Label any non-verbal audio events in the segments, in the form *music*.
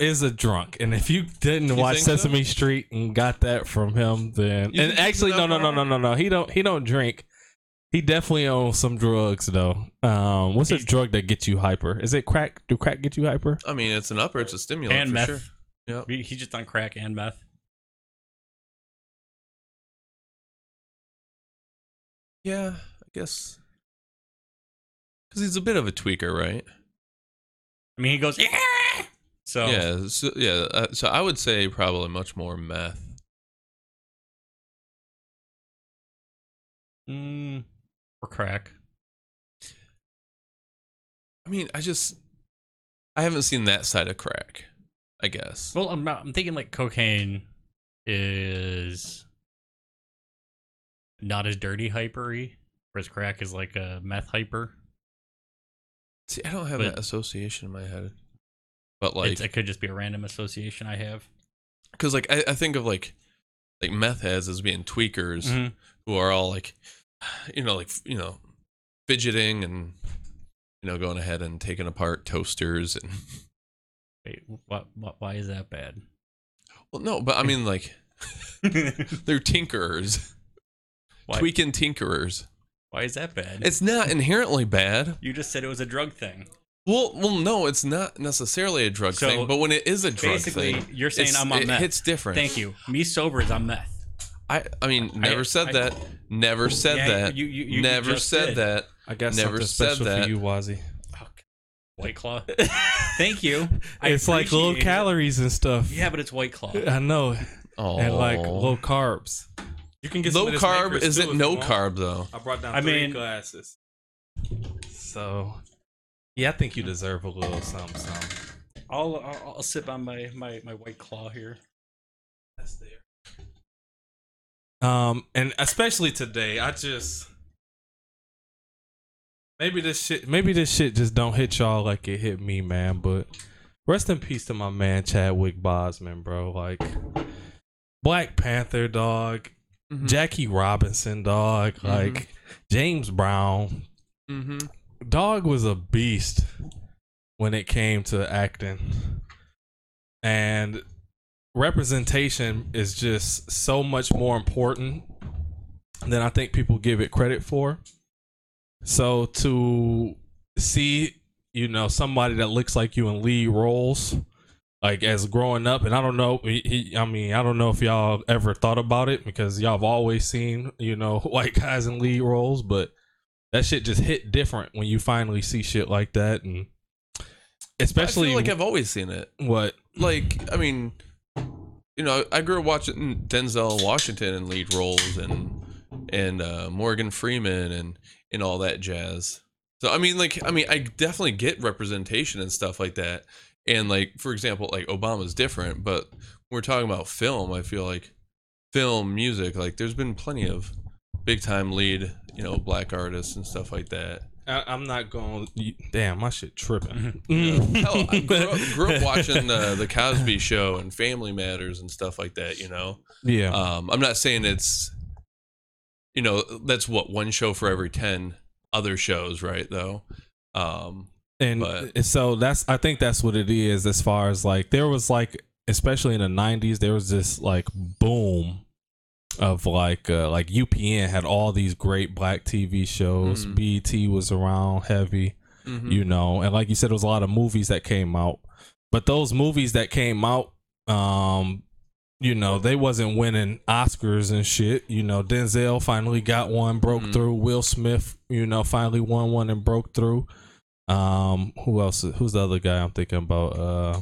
is a drunk, and if you didn't watch think so? Sesame Street and got that from him, then You and actually no no no no no no he don't he don't drink. He definitely owns some drugs though. Um, what's a drug that gets you hyper? Is it crack? Do crack get you hyper? I mean, it's an upper, it's a stimulant and for meth. sure. Yep. He- He's just on crack and meth. Yeah, I guess. Because he's a bit of a tweaker, right? I mean, he goes, yeah. So Yeah, so, yeah. Uh, so I would say probably much more meth. mm, or crack. I mean, I just I haven't seen that side of crack. I guess. Well, I'm not. I'm thinking like cocaine is not as dirty hypery, whereas crack is like a meth hyper. See, I don't have but- that association in my head. But It's- like, it could just be a random association I have. because like I, I think of like like meth heads as being tweakers mm-hmm. who are all like, you know, like you know, fidgeting and you know going ahead and taking apart toasters and *laughs* Wait, what, what? Why is that bad? well, no, but I mean like *laughs* they're tinkerers, *laughs* why, tweaking tinkerers. why is that bad? It's not inherently bad. you just said it was a drug thing. Well, well, no, it's not necessarily a drug So, thing, but when it is a drug Basically, thing, you're saying I'm on it meth. hits different. Thank you. Me sober is on meth. I, I mean, never said I- that. Never said Yeah, that. you- you- you never said did. that. I got Never something said special that. for you, Wazzy. White Claw. *laughs* Thank you. I it's like low it. calories and stuff. Yeah, but it's White Claw. I know, Oh, and like low carbs. You can get low of this carb Is it no you carb though. I brought down I three mean- glasses. So, yeah, I think you deserve a little something. something. I'll, I'll I'll sip on my my my White Claw here. That's there. Um, and especially today, I just maybe this shit, maybe this shit just don't hit y'all like it hit me, man. But rest in peace to my man Chadwick Boseman, bro. Like Black Panther, dog. Mm-hmm. Jackie Robinson, dog. Mhm. Like James Brown, Mm-hmm. Dog was a beast when it came to acting. And representation is just so much more important than i think people give it credit for. So to see you know somebody that looks like you in lead roles like as growing up and i don't know he, i mean i don't know if y'all ever thought about it because y'all have always seen you know *laughs* white guys in lead roles but that shit just hit different when you finally see shit like that and Especially especially like I've always seen it. what Like I mean, you know, I grew up watching Denzel Washington in lead roles and and uh, Morgan Freeman and and all that jazz. So I mean, like I mean, I definitely get representation and stuff like that. And like for example, like Obama's different, but when we're talking about film, I feel like film music, like there's been plenty of big time lead, you know, black artists and stuff like that. I, i'm not going damn my shit tripping *laughs* Hell, I *laughs* grew up, grew up watching the the Cosby Show and Family Matters and stuff like that. You know, yeah um, I'm not saying it's, you know, that's what one show for every ten other shows, right? Though, um, and but- so that's i think that's what it is as far as like there was like especially in the 90s there was this like boom of like uh, like upn had all these great black tv shows. Mhm. BET was around heavy mhm. you know and like you said there was a lot of movies that came out. But those movies that came out um you know they wasn't winning oscars and shit you know. Denzel finally got one broke Mhm. through. Will smith you know finally won one and broke through. Um who else? Who's the other guy i'm thinking about? Uh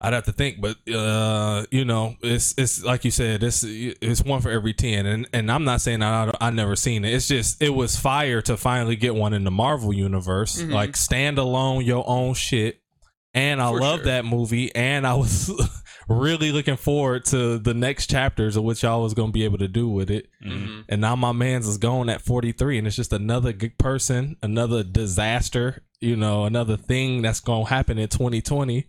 I'd have to think, but uh, you know, it's it's like you said, it's it's one for every ten, and and I'm not saying I I never seen it. It's just it was fire to finally get one in the Marvel universe, Mhm. like stand alone, your own shit. And I For love sure. that movie, and I was *laughs* really looking forward to the next chapters of what y'all was gonna be able to do with it. Mhm. And now my man's is gone at 43, and it's just another good person, another disaster, you know, another thing that's gonna happen in 2020.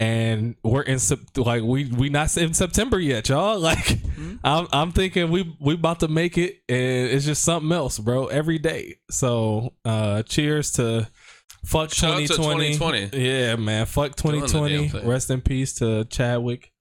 And we're in Sep- like we we not in September yet, y'all. *laughs* Like I'm I'm thinking we we about to make it, and it's just something else, bro. Every day. So uh, cheers to Fuck Shout out to 2020. 2020. Yeah, man. Fuck Doing the damn 2020. Rest in peace to Chadwick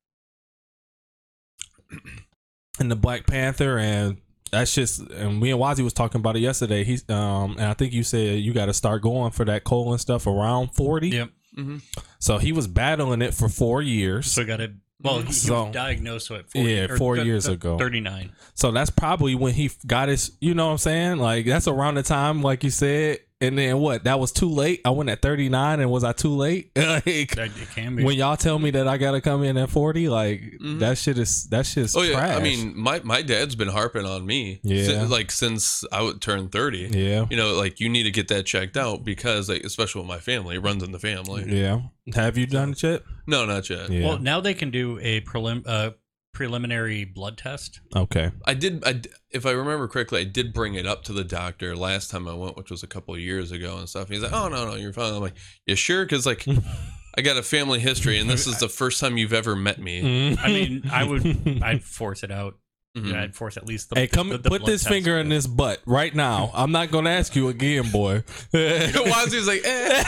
and the Black Panther. And that's just, and me and Wazzy was talking about it yesterday. He's, um, and I think you said you got to start going for that colon stuff around 40. Yep. Hmm So he was battling it for four years. So got it. Well, he, So- was diagnosed at 40, Yeah, four th- years th- ago. 39. So that's probably when he got his, you know what I'm saying? Like that's around the time, like you said. And then what? That was too late. I went at 39, and was I too late? *laughs* like, That, it can be. when y'all tell me that I gotta come in at 40, like Mhm. that shit is that shit's Oh yeah, trash. I mean, my my dad's been harping on me. Yeah. si- like since I would turn thirty. yeah, You know, like you need to get that checked out because, like, especially with my family, it runs in the family. yeah. Have you done it yet? No, not yet. Yeah. Well, now they can do a prelim- uh, preliminary blood test. okay. I did. I, d- if I remember correctly, I did bring it up to the doctor last time I went, which was a couple of years ago and stuff. He's like, "Oh no, no, you're fine." I'm like, "You sure?" Because like, *laughs* I got a family history, and this is the first time you've ever met me. I mean, I would, *laughs* I'd force it out. Mhm. Yeah, I'd force at least the. Hey, come the, the put blood this finger in this butt right now. I'm not gonna ask you again, boy. *laughs* Wazzy's like, eh.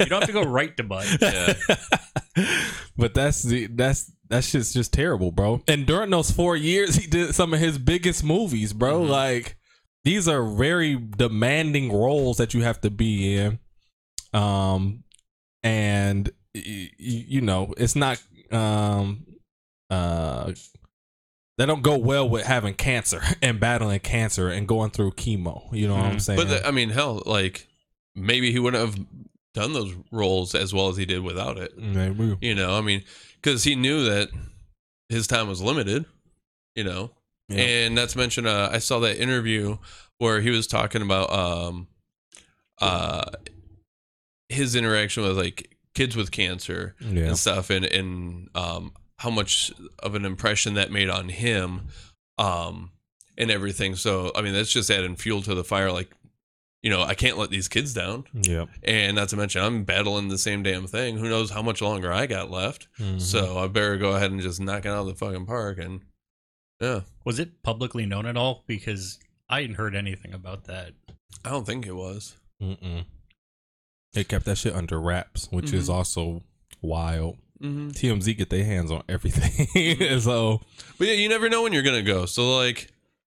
You don't have to go right to butt. *laughs* Yeah. but that's the that's that shit's just terrible, bro. And during those four years, he did some of his biggest movies, bro. Mhm. Like these are very demanding roles that you have to be in, um, and y- y- you know it's not um uh they don't go well with having cancer *laughs* and battling cancer and going through chemo. You know what I'm Mhm. saying? But the, I mean, hell, like maybe he wouldn't have done those roles as well as he did without it. Maybe. You know, I mean, because he knew that his time was limited. You know, Yeah. and that's to mention, uh, I saw that interview where he was talking about um, uh, his interaction with like kids with cancer yeah. and stuff, and and um, how much of an impression that made on him, um, and everything. So, I mean, that's just adding fuel to the fire. Like, you know, I can't let these kids down. Yeah. And not to mention, I'm battling the same damn thing. Who knows how much longer I got left? Mhm. So I better go ahead and just knock it out of the fucking park. And yeah, Was it publicly known at all? Because I hadn't heard anything about that. I don't think it was. Mm-mm. They kept that shit under wraps, which is Mhm. also wild. Mm-hmm. TMZ get their hands on everything, *laughs* so But yeah, you never know when you're gonna go. So like,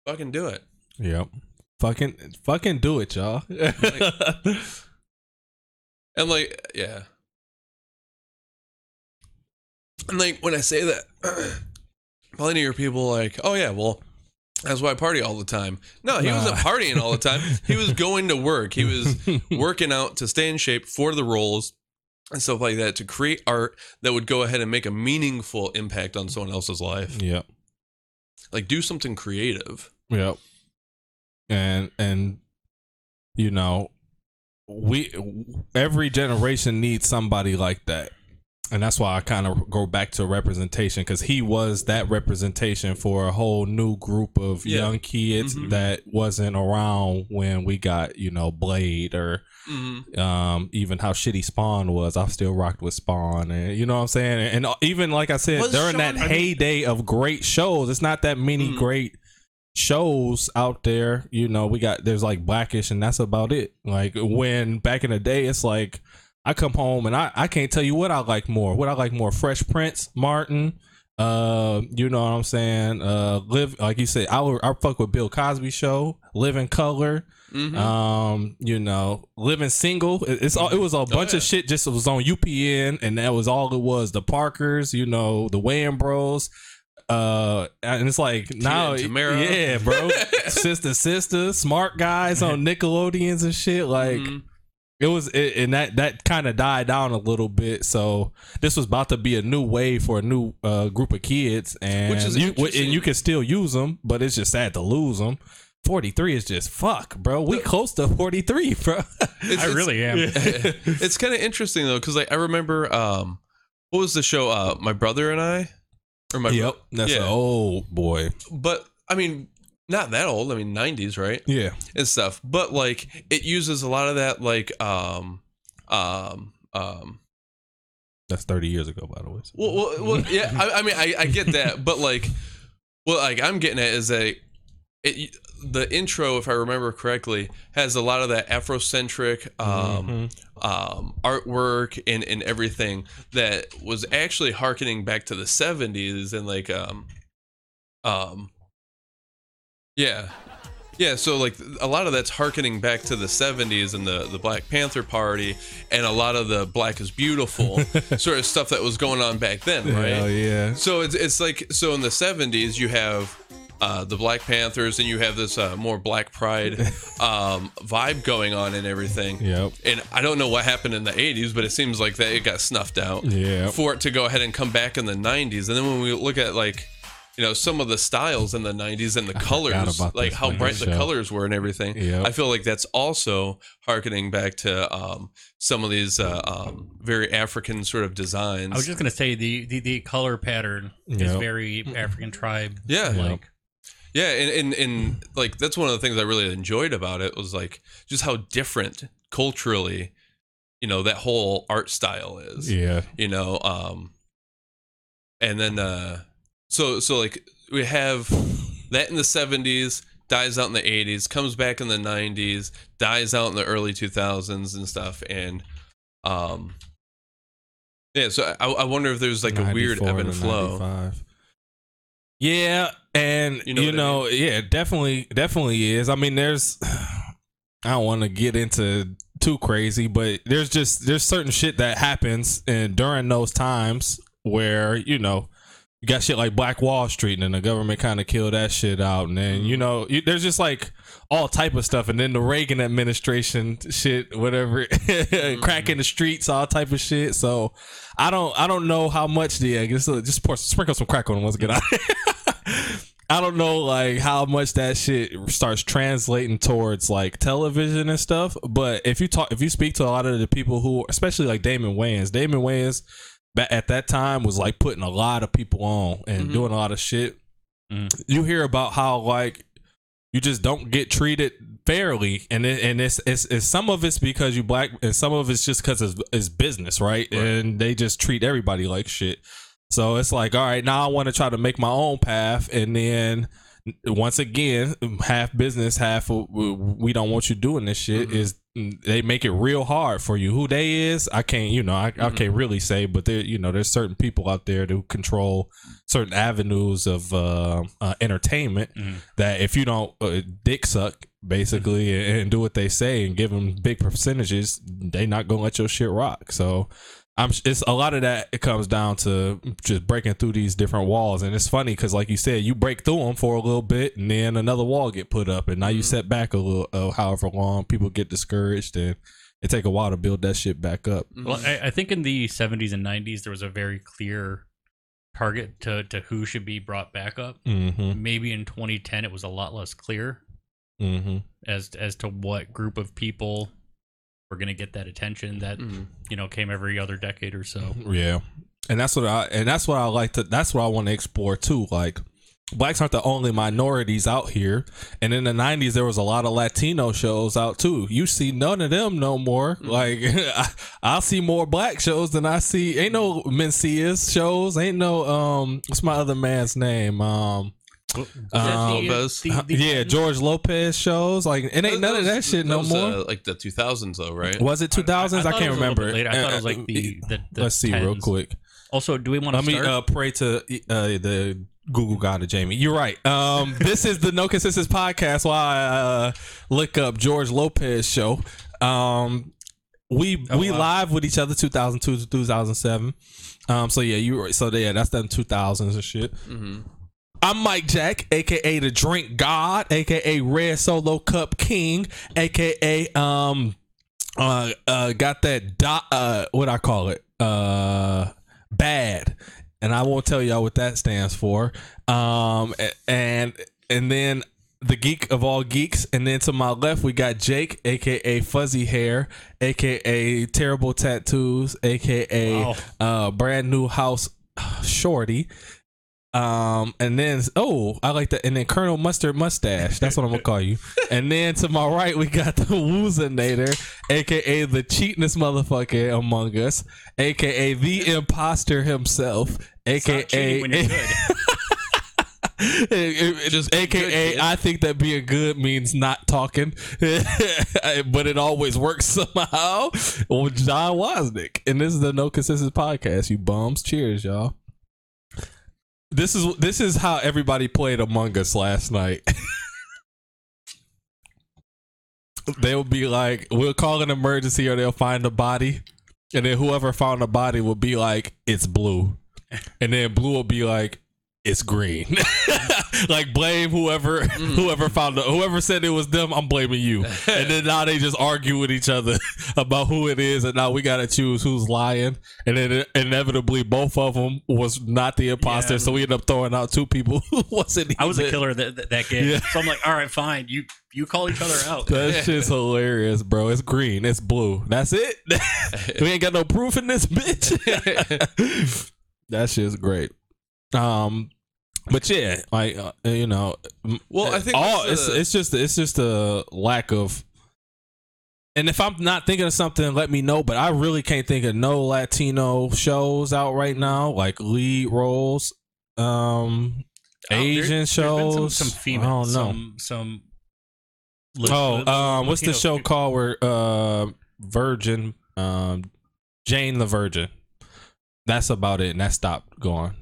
fucking do it. yep, fucking fucking do it, y'all. *laughs* And like, yeah. And like when I say that, plenty of your people are like, oh yeah, well, that's why I party all the time. No, he wasn't partying all the time. He was *laughs* going to work. He was *laughs* working out to stay in shape for the roles and stuff like that to create art that would go ahead and make a meaningful impact on someone else's life. yep, Like do something creative. yep, and and you know, we every generation needs somebody like that. And that's why I kind of go back to representation because he was that representation for a whole new group of Yeah. young kids Mhm. that wasn't around when we got, you know, Blade or Mm-hmm. um, even how shitty Spawn was. I still rocked with Spawn, and you know what I'm saying. And, and even like I said, Was during that Shawn- heyday of great shows, it's not that many Mhm. great shows out there. You know, we got there's like Blackish, and that's about it. Like when back in the day, it's like I come home and I I can't tell you what I like more. What I like more, Fresh Prince, Martin. Uh, you know what I'm saying? Uh, live like you said. I I fuck with Bill Cosby show, Live in Color. Mm-hmm. Um, you know, living single. It- It's all. It was a bunch yeah. of shit. Just was on UPN, and that was all it was. The Parkers, you know, the Wayans Bros. Uh, and it's like now, Tamara. yeah, bro, *laughs* sister, sister, smart guys on *laughs* Nickelodeons and shit. Like Mhm. it was, it, and that that kind of died down a little bit. So this was about to be a new wave for a new uh, group of kids, and Which is you interesting. and you can still use them, but it's just sad to lose them. 43 is just fuck, bro. We close to 43, *laughs* bro. It's- I it's- really am. it's kind of interesting though because like I remember um what was the show uh my brother and I or my yep, that's yeah. old boy. but I mean not that old I mean 90s right Yeah, and stuff but like it uses a lot of that like um um um that's 30 years ago, by the way. well, well, well yeah I, I mean I, I get that but like well like I'm getting at is that it, the intro, if I remember correctly, has a lot of that Afrocentric um, um, artwork and, and everything that was actually harkening back to the 70s and like um um yeah. Yeah so like a lot of that's harkening back to the 70s and the the black panther party and a lot of the black is beautiful *laughs* sort of stuff that was going on back then right? Hell yeah. so it's, it's like so in the 70s you have uh, the Black Panthers and you have this uh, more Black Pride *laughs* um, vibe going on and everything. Yep. And I don't know what happened in the 80s, but it seems like that it got snuffed out Yeah. for it to go ahead and come back in the 90s. And then when we look at like you know some of the styles in the 90s and the colors like how fucking bright the show. colors were and everything Yep. i feel like that's also harkening back to um, some of these uh, um, very african sort of designs I was just gonna say the the, the color pattern is very African tribe. Yeah. like Yeah, and, and and like that's one of the things I really enjoyed about it was like just how different culturally, you know, that whole art style is. Yeah. You know, um and then uh so so like we have that in the 70s, dies out in the 80s, comes back in the 90s, dies out in the early 2000s and stuff and um yeah, so I, I wonder if there's like a weird ebb and flow. 95. Yeah, and You you know know, what I yeah, definitely, definitely is. I mean, there's, *sighs* I don't want to get into too crazy, but there's just there's certain shit that happens and during those times where you know you got shit like Black Wall Street and then the government kind of killed that shit out, and then you mm-hmm. know you, there's just like all type of stuff, and then the Reagan administration shit, whatever, *laughs* crack in the streets, all type of shit. So I don't I don't know how much the yeah, just just pour, sprinkle some crack on them once get out. *laughs* I don't know like how much that shit starts translating towards like television and stuff. But if you talk, if you speak to a lot of the people who, especially like Damon Wayans, Damon Wayans, at that time was like putting a lot of people on and Mhm. doing a lot of shit. Mhm. You hear about how like you just don't get treated fairly, and it, and it's, it's it's some of it's because you black, and some of it's just because it's, it's business, right? Right. And they just treat everybody like shit. So it's like, all right, now I want to try to make my own path, and then once again, half business, half we don't want you doing this shit. Mhm. Is they make it real hard for you. Who they is, I can't, you know, I, I Mhm. can't really say, but there, you know, there's certain people out there who control certain avenues of uh, uh, entertainment Mhm. that if you don't uh, dick suck basically and, and do what they say and give them big percentages, they not gonna let your shit rock. So I'm it's a lot of that. It comes down to just breaking through these different walls, and it's funny because, like you said, you break through them for a little bit, and then another wall get put up, and now you Mhm. set back a little, uh, however long. People get discouraged, and it take a while to build that shit back up. Well, I, I think in the 70s and 90s there was a very clear target to to who should be brought back up. Mm-hmm. Maybe in 2010 it was a lot less clear Mm-hmm. as as to what group of people were going to get that attention that Mhm. you know came every other decade or so. Yeah, and that's what I and that's what I like to. That's what I want to explore too. Like, blacks aren't the only minorities out here. And in the '90s, there was a lot of Latino shows out too. You see none of them no more. Like, *laughs* I, I see more black shows than I see. Ain't no Mencias shows. Ain't no um. What's my other man's name? Um. Was Um, that Lopez. the- the- yeah, George Lopez shows. Like, it ain't none of that shit no more. uh, like the 2000s, though, right? was it 2000s? I, thought it can't was a little remember. later. I thought it was Uh, like the, the, the Let's see real 10s. quick. Also, do we want to Let me start? uh, pray to uh, the Google God of Jamie. You're right. Um, *laughs* this is the No Consensus podcast. While I uh, look up George Lopez show, um, we Oh, we wow. live with each other 2002 to 2007. Um, so yeah, you were so yeah, that's them 2000s and shit. I'm Mike Jack, aka the Drink God, aka Red Solo Cup King, aka um uh uh got that dot uh what I call it uh bad, and I won't tell y'all what that stands for. Um and and then the geek of all geeks, and then to my left we got Jake, aka Fuzzy Hair, aka Terrible Tattoos, aka Wow. uh brand new house shorty. Um, and then oh, I like that. And then Colonel Mustard Mustache. That's what I'm gonna call you. And then to my right, we got the Woozinator, aka the cheatinest motherfucker among us, aka the imposter himself, Stop cheating when you're aka. *laughs* Just AKA. I think that being good means not talking, *laughs* but it always works somehow. Well, John Wozniak, and this is the No Consensus podcast. You bums, cheers, y'all. This is this is how everybody played Among Us last night. *laughs* They'll be like, "We'll call an emergency," or they'll find a body, and then whoever found the body will be like, "It's blue," and then blue will be like, "It's green." Mm. *laughs* like blame whoever mm. *laughs* whoever found the, whoever said it was them. I'm blaming you, *laughs* and then now they just argue with each other about who it is, and now we gotta choose who's lying, and then inevitably both of them was not the imposter, Yeah. so we end up throwing out two people who wasn't. I was a killer that that, that game. Yeah. So I'm like, all right, fine. You you call each other out. That shit's hilarious, bro. It's green. It's blue. That's it. we ain't got no proof in this bitch. that shit's great. Um, but yeah, like uh, you know, Well, I think all it's the- it's just it's just a lack of. And if I'm not thinking of something, let me know. But I really can't think of no Latino shows out right now, like lead roles, um, Oh, Asian there's been shows. Some, some female. I. Some some. Oh, um, what's the show fe- called where uh Virgin, um Jane the Virgin. That's about it, and that stopped going.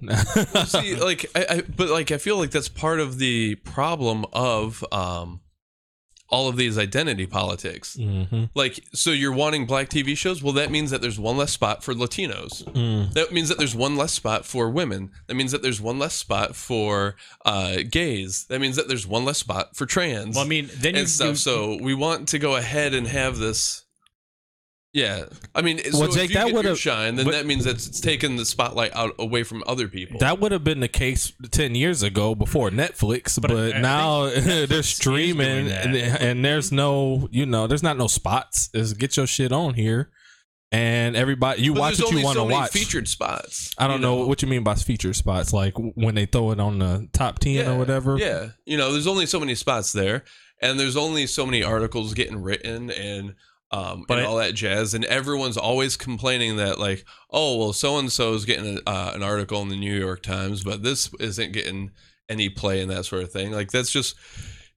See, *laughs* like, I, I, but like, I feel like that's part of the problem of um, all of these identity politics. hmm Like, so you're wanting black TV shows? Well, that means that there's one less spot for Latinos. Mm. That means that there's one less spot for women. That means that there's one less spot for uh, gays. That means that there's one less spot for trans Well, I mean, then you, stuff. you- so we want to go ahead and have this. Yeah, I mean, so Well, if Jake, you that would've- shine, then but- that means that it's taken the spotlight out away from other people. That would have been the case ten years ago before Netflix, But but, I- I now *laughs* Netflix they're streaming, and, and there's no, you know, there's not no spots. Is get your shit on here, and everybody, you But watch what you want to many watch. featured spots. I don't you know, what you mean by featured spots, like when they throw it on the top ten or whatever. Yeah, you know, there's only so many spots there, and there's only so many articles getting written and um But and all that jazz, and everyone's always complaining that like, oh well, so and so is getting a, uh, an article in the New York Times, but this isn't getting any play and that sort of thing. Like that's just,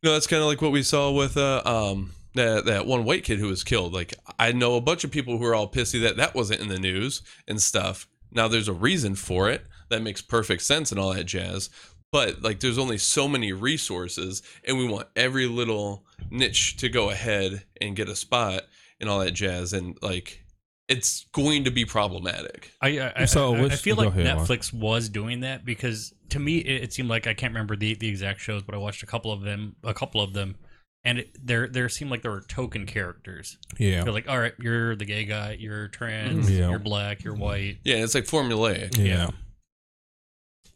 you know, that's kind of like what we saw with uh um. That, that one white kid who was killed. Like I know a bunch of people who are all pissy that that wasn't in the news and stuff. Now there's a reason for it that makes perfect sense and all that jazz but like there's only so many resources and we want every little niche to go ahead and get a spot and all that jazz and like it's going to be problematic I I, I, So I, I which- feel like ahead, Mark. Netflix was doing that because to me it, it seemed like I can't remember the, the exact shows, but I watched a couple of them, a couple of them, and it, there there seemed like there were token characters. yeah, They're like, all right, you're the gay guy, you're trans, Yeah. you're black, you're white. yeah it's like formulaic yeah.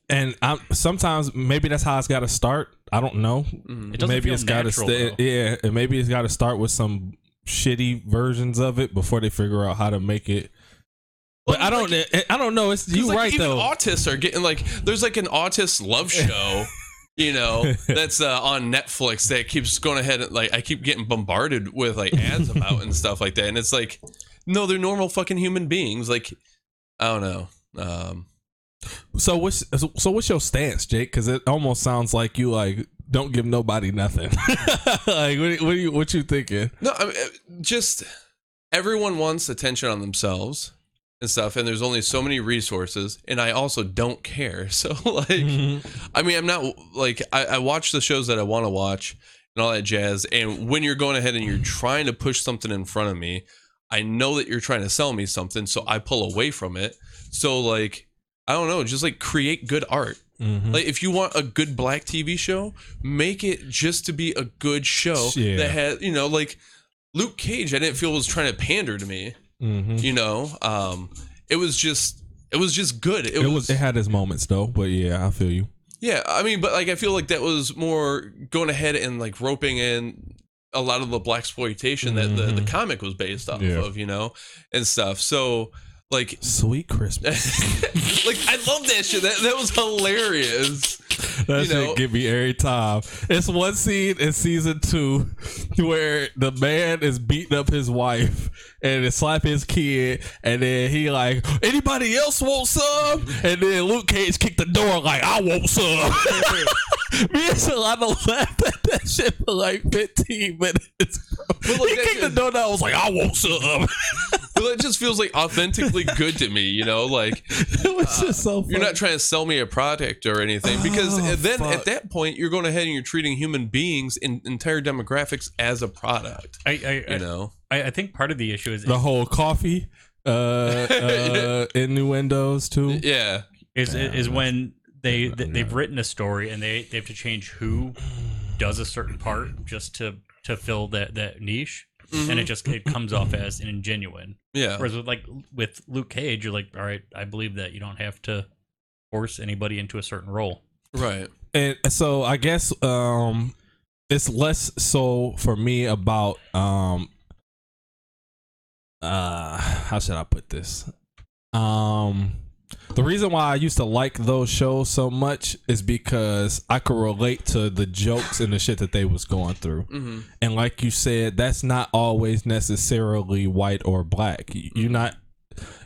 And I'm sometimes maybe that's how it's got to start. I don't know. Mhm. It doesn't maybe feel it's got to natural, Yeah, and maybe it's got to start with some shitty versions of it before they figure out how to make it. But I don't. like- I don't know. It's you like, right even though. autists are getting like there's like an autist love show *laughs* you know that's uh, on netflix that keeps going ahead and like i keep getting bombarded with like ads about and stuff like that and it's like no they're normal fucking human beings like i don't know um So what's so what's your stance, Jake? Because it almost sounds like you like don't give nobody nothing. *laughs* like what, what are you what you thinking? No, I mean, uh, just everyone wants attention on themselves and stuff, and there's only so many resources, and I also don't care. *laughs* So, like, I mean, I'm not like I, I watch the shows that I want to watch and all that jazz. And when you're going ahead and you're trying to push something in front of me, I know that you're trying to sell me something, so I pull away from it. So, like, I don't know, just like create good art. Mhm. Like if you want a good black TV show, make it just to be a good show Yeah. that has, you know, like Luke Cage. I didn't feel was trying to pander to me. Mhm. You know, um, it was just, it was just good. It, It was, was it had its moments though, but yeah, I feel you. yeah. I mean, but like I feel like that was more going ahead and like roping in a lot of the black exploitation that the, the Mhm. comic was based off Yeah. of, you know, and stuff. So like. Sweet Christmas. *laughs* like I love that shit. That that was hilarious. That You shit know- get me every time. It's one scene in season two *laughs* where the man is beating up his wife and is slap his kid, and then he like, anybody else want some? And then Luke Cage kicked the door like, I want some. *laughs* Me and Solano laughed at that shit for like 15 minutes. Bro. like he kicked the door down. I was like, I want some. *laughs* Well, it just feels like authentically good to me, you know, like *laughs* it was just so funny. you're not trying to sell me a product or anything because Oh, then fuck. at that point you're going ahead and you're treating human beings in entire demographics as a product, I I, you know. I I think part of the issue is the whole coffee uh, *laughs* uh, innuendos too. Yeah. is Yeah, is when they, they they've written a story and they they have to change who does a certain part just to to fill that that niche and it just it comes off as an ingenuine Yeah. whereas with like with luke cage you're like all right i believe that you don't have to force anybody into a certain role Right. and so I guess um it's less so for me about um uh *sighs* how should I put this? Um the reason why I used to like those shows so much is because I could relate to the jokes and the shit that they was going through. hmm And like you said, that's not always necessarily white or black. You're not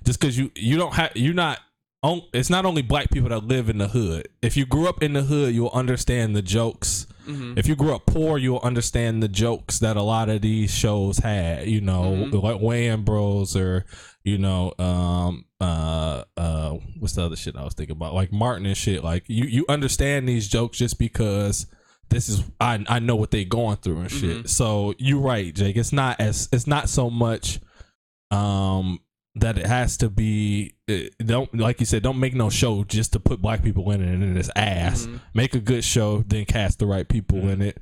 just because you you don't have you're not. On- It's not only black people that live in the hood. If you grew up in the hood, you'll understand the jokes. hmm If you grew up poor, you'll understand the jokes that a lot of these shows had. You know, Mhm. like Wayans Bros or you know, um, uh, uh, what's the other shit I was thinking about? Like Martin and shit. Like you, you understand these jokes just because this is I I know what they going through and shit. So you're right, Jake. It's not as it's not so much um that it has to be don't like you said don't make no show just to put black people in it and then it's ass Mhm. make a good show then cast the right people in it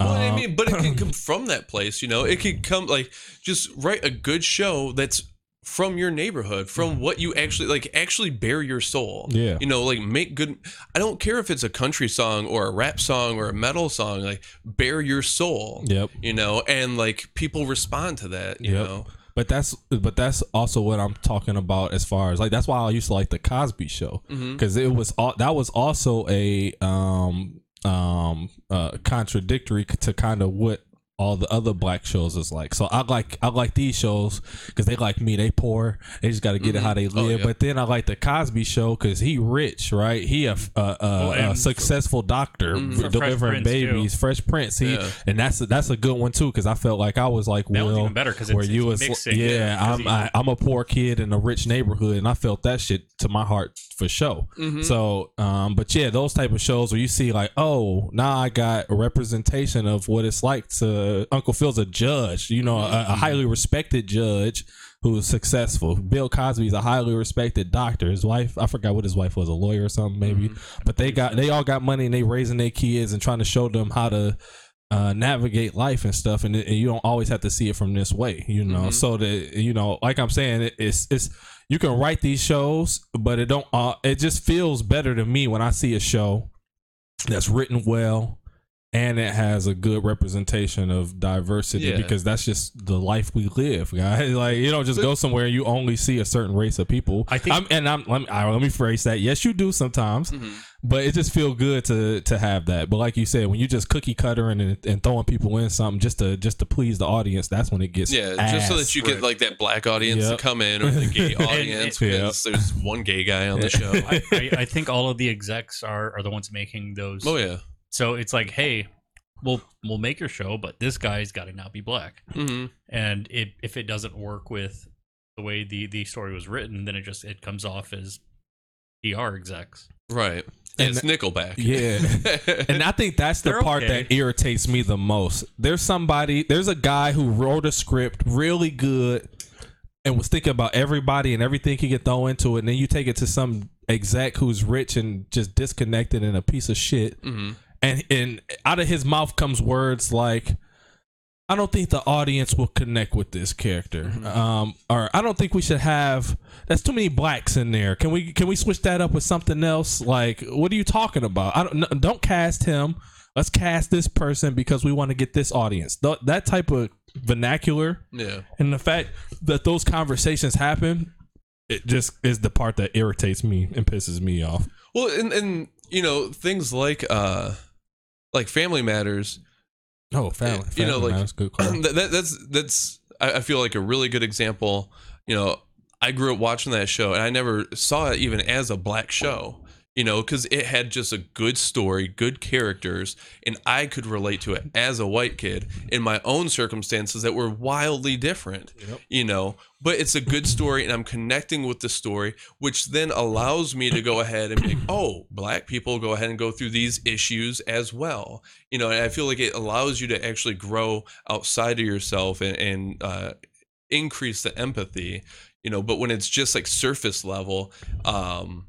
Well, I Um, mean, but it can come *clears throat* from that place, you know. It could come like just write a good show that's from your neighborhood, from what you actually like. Actually, bear your soul. Yeah. you know, like make good. I don't care if it's a country song or a rap song or a metal song. Like, bear your soul. yep You know, and like people respond to that. You Yep. know. But that's but that's also what i'm talking about as far as like that's why i used to like the cosby show. Because it was all that was also a um um uh contradictory to kind of what all the other black shows is like so i like i like these shows because they like me they poor they just got to get it Mhm. how they Oh, live yeah. but then i like the cosby show because he rich right he a, a, a, Well, a successful doctor Fresh delivering Prince, too. babies fresh prince he Yeah. and that's that's a good one too because i felt like i was like that Will even better because where you was mixing yeah because I'm he- I, I'm a poor kid in a rich neighborhood and I felt that shit to my heart for sure. hmm So um but yeah those type of shows where you see like oh now I got a representation of what it's like to Uncle Phil's a judge you know a, a Mm-hmm. highly respected judge who's successful. Bill Cosby's a highly respected doctor. His wife I forgot what his wife was a lawyer or something maybe Mm-hmm. but they got they all got money and they raising their kids and trying to show them how to uh, navigate life and stuff, and, and you don't always have to see it from this way, you know. Mhm. So that you know, like I'm saying, it, it's it's you can write these shows, but it don't. Uh, it just feels better to me when I see a show that's written well and it has a good representation of diversity Yeah. because that's just the life we live, guys. *laughs* Like you don't just go somewhere and you only see a certain race of people. I think- I'm, and I'm let me, I, let me phrase that. Yes, you do sometimes hmm but it just feel good to to have that. But like you said, when you just cookie cuttering and, and throwing people in something just to just to please the audience, that's when it gets Yeah, just so that you get like that black audience Yep. to come in or the *laughs* gay audience Yep. because there's one gay guy on the show. I, I, I think all of the execs are, are the ones making those. oh yeah. So it's like, hey, we'll we'll make your show, but this guy's got to not be black. hmm And it, if it doesn't work with the way the the story was written, then it just it comes off as PR execs. Right. And it's Nickelback. Yeah. *laughs* and I think that's the They're part okay. that irritates me the most. There's somebody, there's a guy who wrote a script really good and was thinking about everybody and everything he could throw into it. And then you take it to some exec who's rich and just disconnected and a piece of shit. hmm and and out of his mouth comes words like I don't think the audience will connect with this character. Mhm. Um, or I don't think we should have. That's too many blacks in there. Can we can we switch that up with something else? Like, what are you talking about? I don't n- don't cast him. Let's cast this person because we want to get this audience. Th- that type of vernacular Yeah. and the fact that those conversations happen, it just is the part that irritates me and pisses me off. Well, and and you know things like uh like Family Matters. Oh, family, You know, like- that's good. *clears throat* That, that that's that's I, I feel like a really good example. You know, I grew up watching that show, and I never saw it even as a black show. You know, because it had just a good story, good characters, and I could relate to it as a white kid in my own circumstances that were wildly different, Yep. you know. But it's a good story, and I'm connecting with the story, which then allows me to go ahead and be like, *coughs* oh, black people go ahead and go through these issues as well, you know. And I feel like it allows you to actually grow outside of yourself and, and uh, increase the empathy, you know. But when it's just like surface level, um,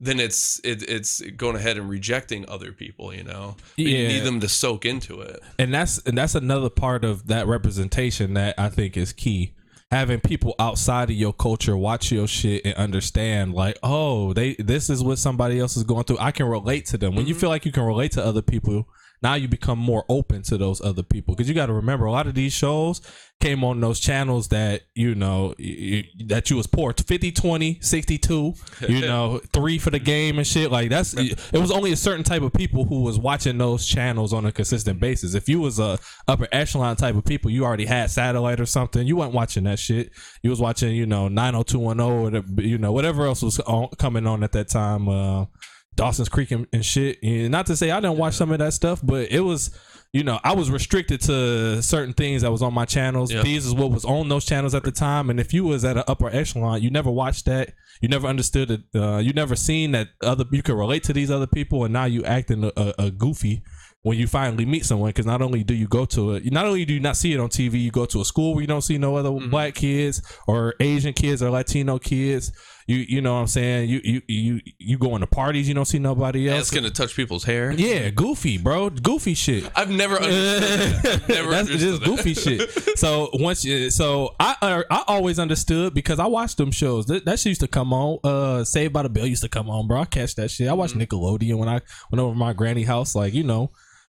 then it's it, it's going ahead and rejecting other people, you know. But You need them to soak into it. and that's and that's another part of that representation that I think is key. Having people outside of your culture watch your shit and understand, like, oh, they this is what somebody else is going through. I can relate to them. When you mm-hmm. feel like you can relate to other people, now you become more open to those other people. Because you got to remember, a lot of these shows came on those channels that you know you, that you was poor. 50 20 62 you *laughs* know three for the game and shit. Like that's it was only a certain type of people who was watching those channels on a consistent basis. If you was a upper echelon type of people you already had satellite or something you weren't watching that shit. You was watching you know 90210 or the, you know whatever else was on, coming on at that time uh Dawson's Creek and, and shit. And not to say I didn't watch some of that stuff, but it was, you know, I was restricted to certain things that was on my channels. Yeah. These is what was on those channels at the time. And if you was at an upper echelon, you never watched that. You never understood it. Uh, you never seen that other. You could relate to these other people, and now you acting a, a, a goofy when you finally meet someone. Because not only do you go to it, not only do you not see it on TV, you go to a school where you don't see no other black kids or Asian kids or Latino kids. You you know what I'm saying? You you you you go into parties, you don't see nobody else. That's gonna touch people's hair. yeah, goofy, bro, goofy shit. I've never *laughs* understood that. I've never That's understood just that. goofy shit. So once, you, so I uh, I always understood because I watched them shows. That, that shit used to come on. Uh, Saved by the Bell used to come on, bro. I catch that shit. I watched Mm-hmm. Nickelodeon when I went over to my granny house, like you know.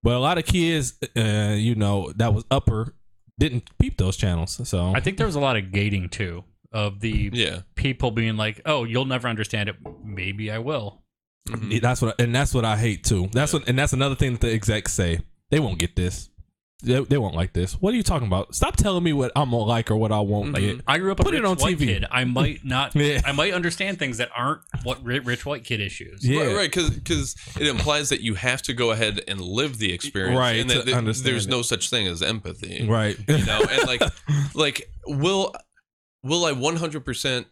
But a lot of kids, uh, you know, that was upper didn't peep those channels. So I think there was a lot of gating too of the Yeah. people being like, "Oh, you'll never understand it. Maybe I will." Mhm. that's what, and that's what I hate too. That's what, and that's another thing that the execs say. They won't get this. They, they won't like this. What are you talking about? Stop telling me what I'm gonna like or what I won't Mhm. get. I grew up Put a it on white TV. kid. I might *laughs* not. Yeah. I might understand things that aren't what ri- rich white kid issues. Yeah. Right, right, because it implies that you have to go ahead and live the experience, Right, and to that th- understand there's it. no such thing as empathy, Right. You know, and like, *laughs* like, will will I 100%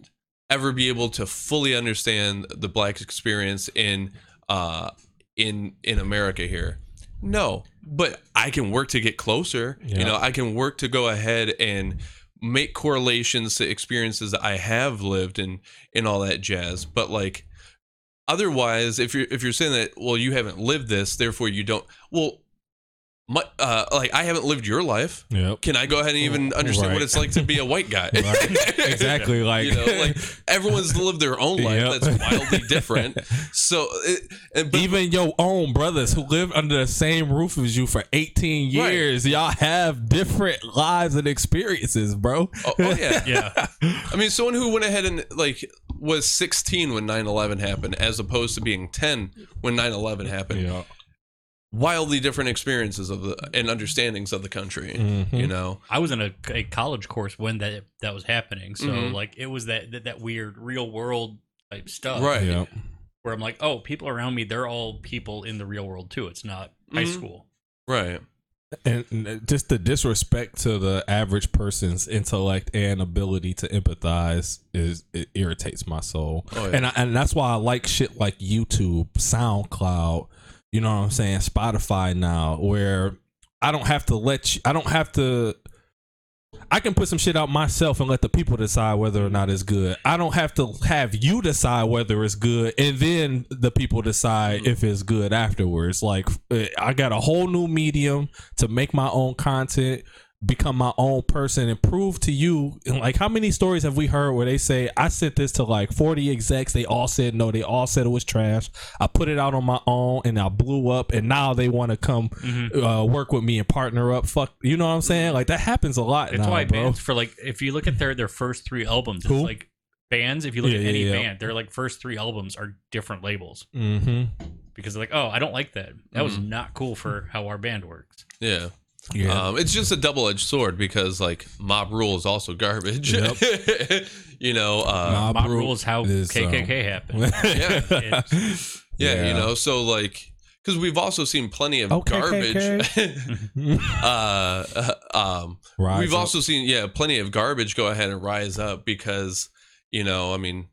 ever be able to fully understand the black experience in uh in in America here? No, but I can work to get closer. Yeah. You know, I can work to go ahead and make correlations to experiences that I have lived and and all that jazz. But like otherwise, if you're if you're saying that, well, you haven't lived this, therefore you don't. Well, my uh, like I haven't lived your life. Yep. Can I go ahead and even understand Right. what it's like to be a white guy? *laughs* Right. Exactly. *laughs* Like, you know, like everyone's lived their own life Yep. that's wildly different. *laughs* So, it, and but, even your own brothers who live under the same roof as you for 18 Right. years, y'all have different lives and experiences, bro. oh, oh, yeah, Yeah. I mean, someone who went ahead and like was 16 when 9/11 happened, as opposed to being 10 when 9/11 happened. Yeah. Wildly different experiences of the and understandings of the country. Mhm. You know, I was in a, a college course when that that was happening. So Mhm. like it was that, that that weird real world type stuff. Right. Yeah. Where I'm like, oh, people around me, they're all people in the real world too. It's not high Mhm. school. right? And and just the disrespect to the average person's intellect and ability to empathize is it irritates my soul. Oh, yeah. And I, and that's why I like shit like YouTube, SoundCloud, you know what I'm saying, Spotify now, where I don't have to let you, I don't have to. I can put some shit out myself and let the people decide whether or not it's good. I don't have to have you decide whether it's good and then the people decide if it's good afterwards. Like eh, I got a whole new medium to make my own content, become my own person and prove to you and like how many stories have we heard where they say I sent this to like 40 execs they all said no they all said it was trash I put it out on my own and I blew up and now they want to come Mm-hmm. uh, work with me and partner up fuck you know what I'm saying like that happens a lot It's now, why bro bands for like if you look at their their first three albums, Who? it's like bands. If you look Yeah, at any yeah. band, their like first three albums are different labels mm-hmm. because they're like, oh, I don't like that. That was not cool for how our band works. Yeah. Yeah Um, it's just a double-edged sword because like mob rule is also garbage. *laughs* you know, uh, Mob Mob Rule Rule is how is, um, KKK *laughs* happened. yeah. Yeah, Yeah. you know, so like, because we've also seen plenty of Okay, garbage. *laughs* uh, uh, um, Rise we've up. also seen, yeah, plenty of garbage go ahead and rise up because, you know, I mean,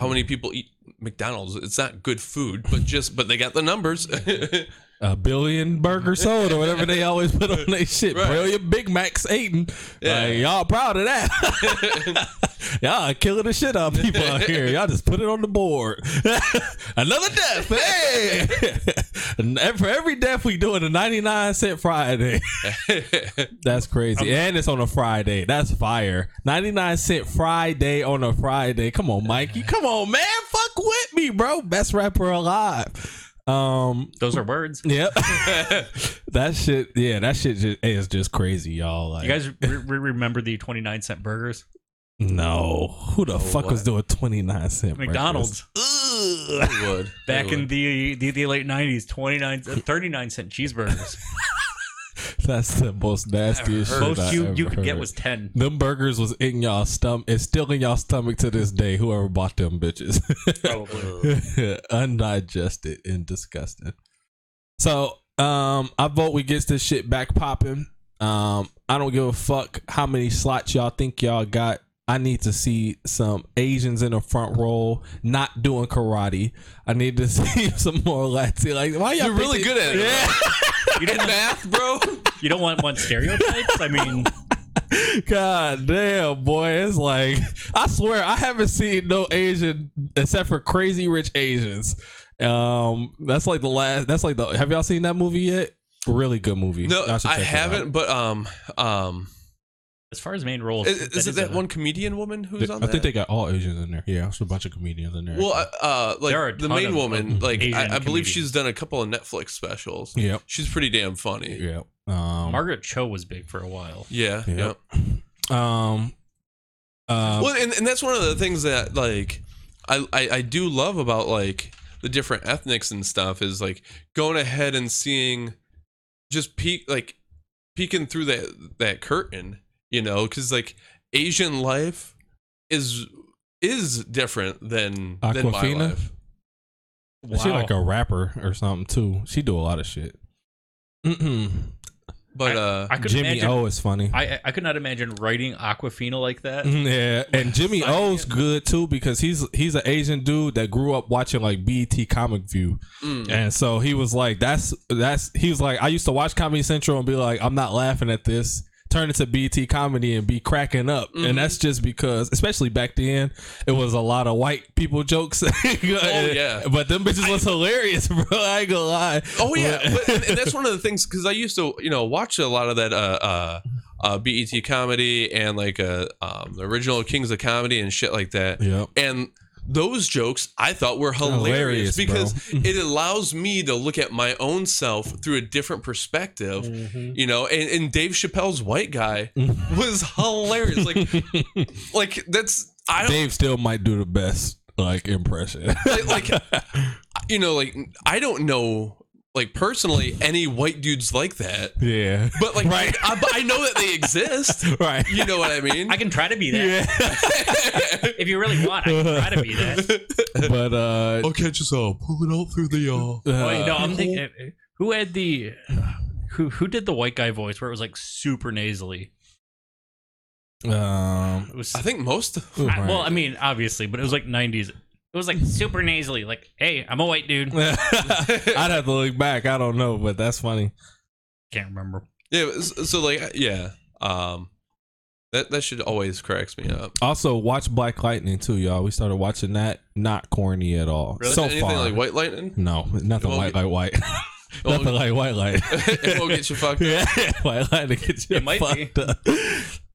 how many people eat McDonald's? It's not good food, but just, but they got the numbers. A billion burger sold or whatever they always put on their shit. Right. Brilliant Big Macs eating. Yeah. Like, y'all proud of that. *laughs* *laughs* y'all killing the shit out of people out here. Y'all just put it on the board. *laughs* Another death. Hey. and for every death we doing a 99 cent Friday. That's crazy. and it's on a Friday. That's fire. 99 cent Friday on a Friday. Come on, Mikey. Come on, man. Fuck with me, bro. Best rapper alive. Um Those are words. *laughs* Yep. *laughs* that shit, yeah, that shit just, is just crazy, y'all. Like, You guys re- re- remember the 29 cent burgers? no, who the fuck was doing twenty nine cent McDonald's. breakfast? They would. Back They in the, the the late 90s, 29 uh, 39 cent cheeseburgers. *laughs* *laughs* That's the most nastiest shit. Most I you ever you could get was 10. them burgers was in y'all stomach. It's still in y'all stomach to this day. Whoever bought them bitches, *laughs* Probably. undigested and disgusting. So, um, I vote we gets this shit back popping. Um, I don't give a fuck how many slots y'all think y'all got. I need to see some Asians in the front row not doing karate. I need to *laughs* see some more Latin. Like, why y'all You're really good at it. Yeah. *laughs* You don't, Math, bro. you don't want one stereotypes? I mean, *laughs* God damn, boy. It's like I swear I haven't seen no Asian except for crazy rich Asians. Um that's like the last that's like the have y'all seen that movie yet? Really good movie. No, Y'all should I check it haven't, but um, um, as far as main roles, is, is it is that one comedian woman who's on I that? think they got all Asians in there. Yeah, it's a bunch of comedians in there. Well, uh, uh, There are a like the ton main of- woman, like Asian I, I believe comedians. she's done a couple of Netflix specials. yep. She's pretty damn funny. Yep. Um Margaret Cho was big for a while. Yeah, Yep. yeah. um uh, Well, and, and that's one of the things that like I, I I do love about like the different ethnics and stuff is like going ahead and seeing just peek like peeking through that that curtain, you know, because like Asian life is is different than than my Awkwafina? life. she like a rapper or something too. She do a lot of shit. *clears throat* But uh, I could Jimmy imagine, O is funny. I I could not imagine writing Awkwafina like that. *laughs* Yeah, and Jimmy *laughs* Signing O's good too because he's he's an Asian dude that grew up watching like BET Comic View, mm, and so he was like, "That's that's." He was like, "I used to watch Comedy Central and be like, I'm not laughing at this." Turn into to BET comedy and be cracking up, Mhm. and that's just because, especially back then, it was a lot of white people jokes. *laughs* oh yeah. but them bitches was hilarious, *laughs* bro. I ain't gonna lie. Oh yeah, but, and, and that's one of the things because I used to you know watch a lot of that uh uh, uh BET comedy and like uh um the original Kings of Comedy and shit like that. Yep. And those jokes I thought were hilarious, Hilarious, because *laughs* it allows me to look at my own self through a different perspective. Mm-hmm. You know, and, and Dave Chappelle's white guy *laughs* was hilarious. Like *laughs* like that's I don't Dave still might do the best like impression. like, like you know like I don't know like personally any white dudes like that. yeah, But like, Right. I, I know that they exist. *laughs* right. You know what I mean? I can try to be that. Yeah. *laughs* If you really want, I can try to be that. *laughs* but uh, okay, just uh, pull it out through the uh. Oh, wait, no, uh, I'm thinking who had the who who did the white guy voice where it was like super nasally. um, It was I think most. Of, I- well, I mean, obviously, but it was like '90s. It was like super nasally. Like, hey, I'm a white dude. *laughs* I'd have to look back. I don't know, but that's funny. Can't remember. Yeah. So, so like, yeah. Um, that that should always cracks me up. Also, watch Black Lightning too, y'all. We started watching that. Not corny at all. Really? So Anything far, like White Lightning? no, nothing won't white get- like white. *laughs* It won't- nothing like white light. *laughs* it won't get you fucked up. Yeah, white lightning gets you It might be. up.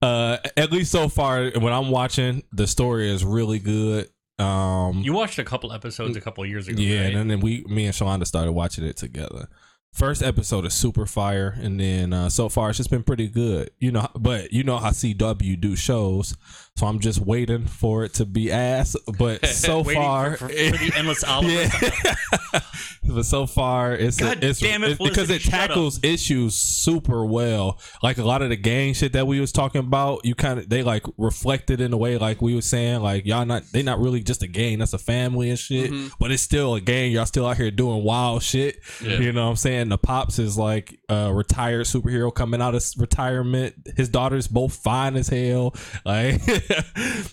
Uh, at least so far, when I'm watching, the story is really good. Um, You watched a couple episodes a couple years ago. Yeah, right? and then we, me and Shalonda started watching it together. First episode is super fire, and then uh, so far it's just been pretty good. You know, but you know how CW do shows, so I'm just waiting for it to be ass. But *laughs* so far, for, for, for the endless *laughs* Oliver. yeah. *laughs* but so far, it's God it's, damn it, because it tackles issues super well. Like a lot of the gang shit that we was talking about, you kind of they like reflected in a way like we were saying like y'all not they not really just a gang, that's a family and shit. Mhm. But it's still a gang. Y'all still out here doing wild shit. Yeah. You know what I'm saying? And the pops is like a retired superhero coming out of retirement. His daughters both fine as hell. *laughs* Like *laughs*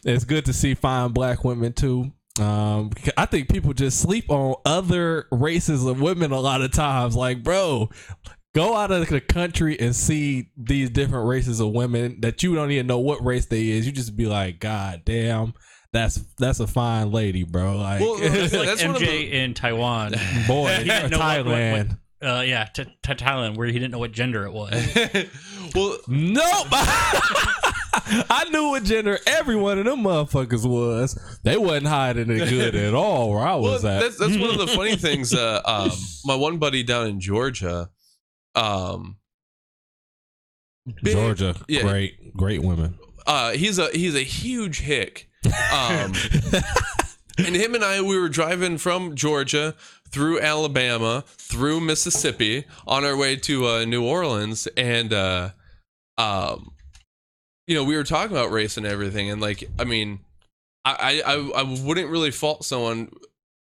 it's good to see fine black women too. Um, I think people just sleep on other races of women a lot of times. Like, bro, go out of the country and see these different races of women that you don't even know what race they is. You just be like, God damn, that's that's a fine lady, bro. Like, Well, It's like That's *laughs* one of MJ in Taiwan. boy, He didn't what- what- Thailand. Uh, yeah, to, to Thailand, where he didn't know what gender it was. *laughs* well, Nope. *laughs* I knew what gender every one of them motherfuckers was. They wasn't hiding it good at *laughs* all where I well was at. that's that's one of the funny things. Uh, um, my one buddy down in Georgia, um, big- Georgia, yeah. great, great women. uh, he's a he's a huge hick. Um, and him and I, we were driving from Georgia through Alabama, through Mississippi, on our way to uh, New Orleans, and uh, um, you know, we were talking about race and everything, and like, I mean, I I, I- I wouldn't really fault someone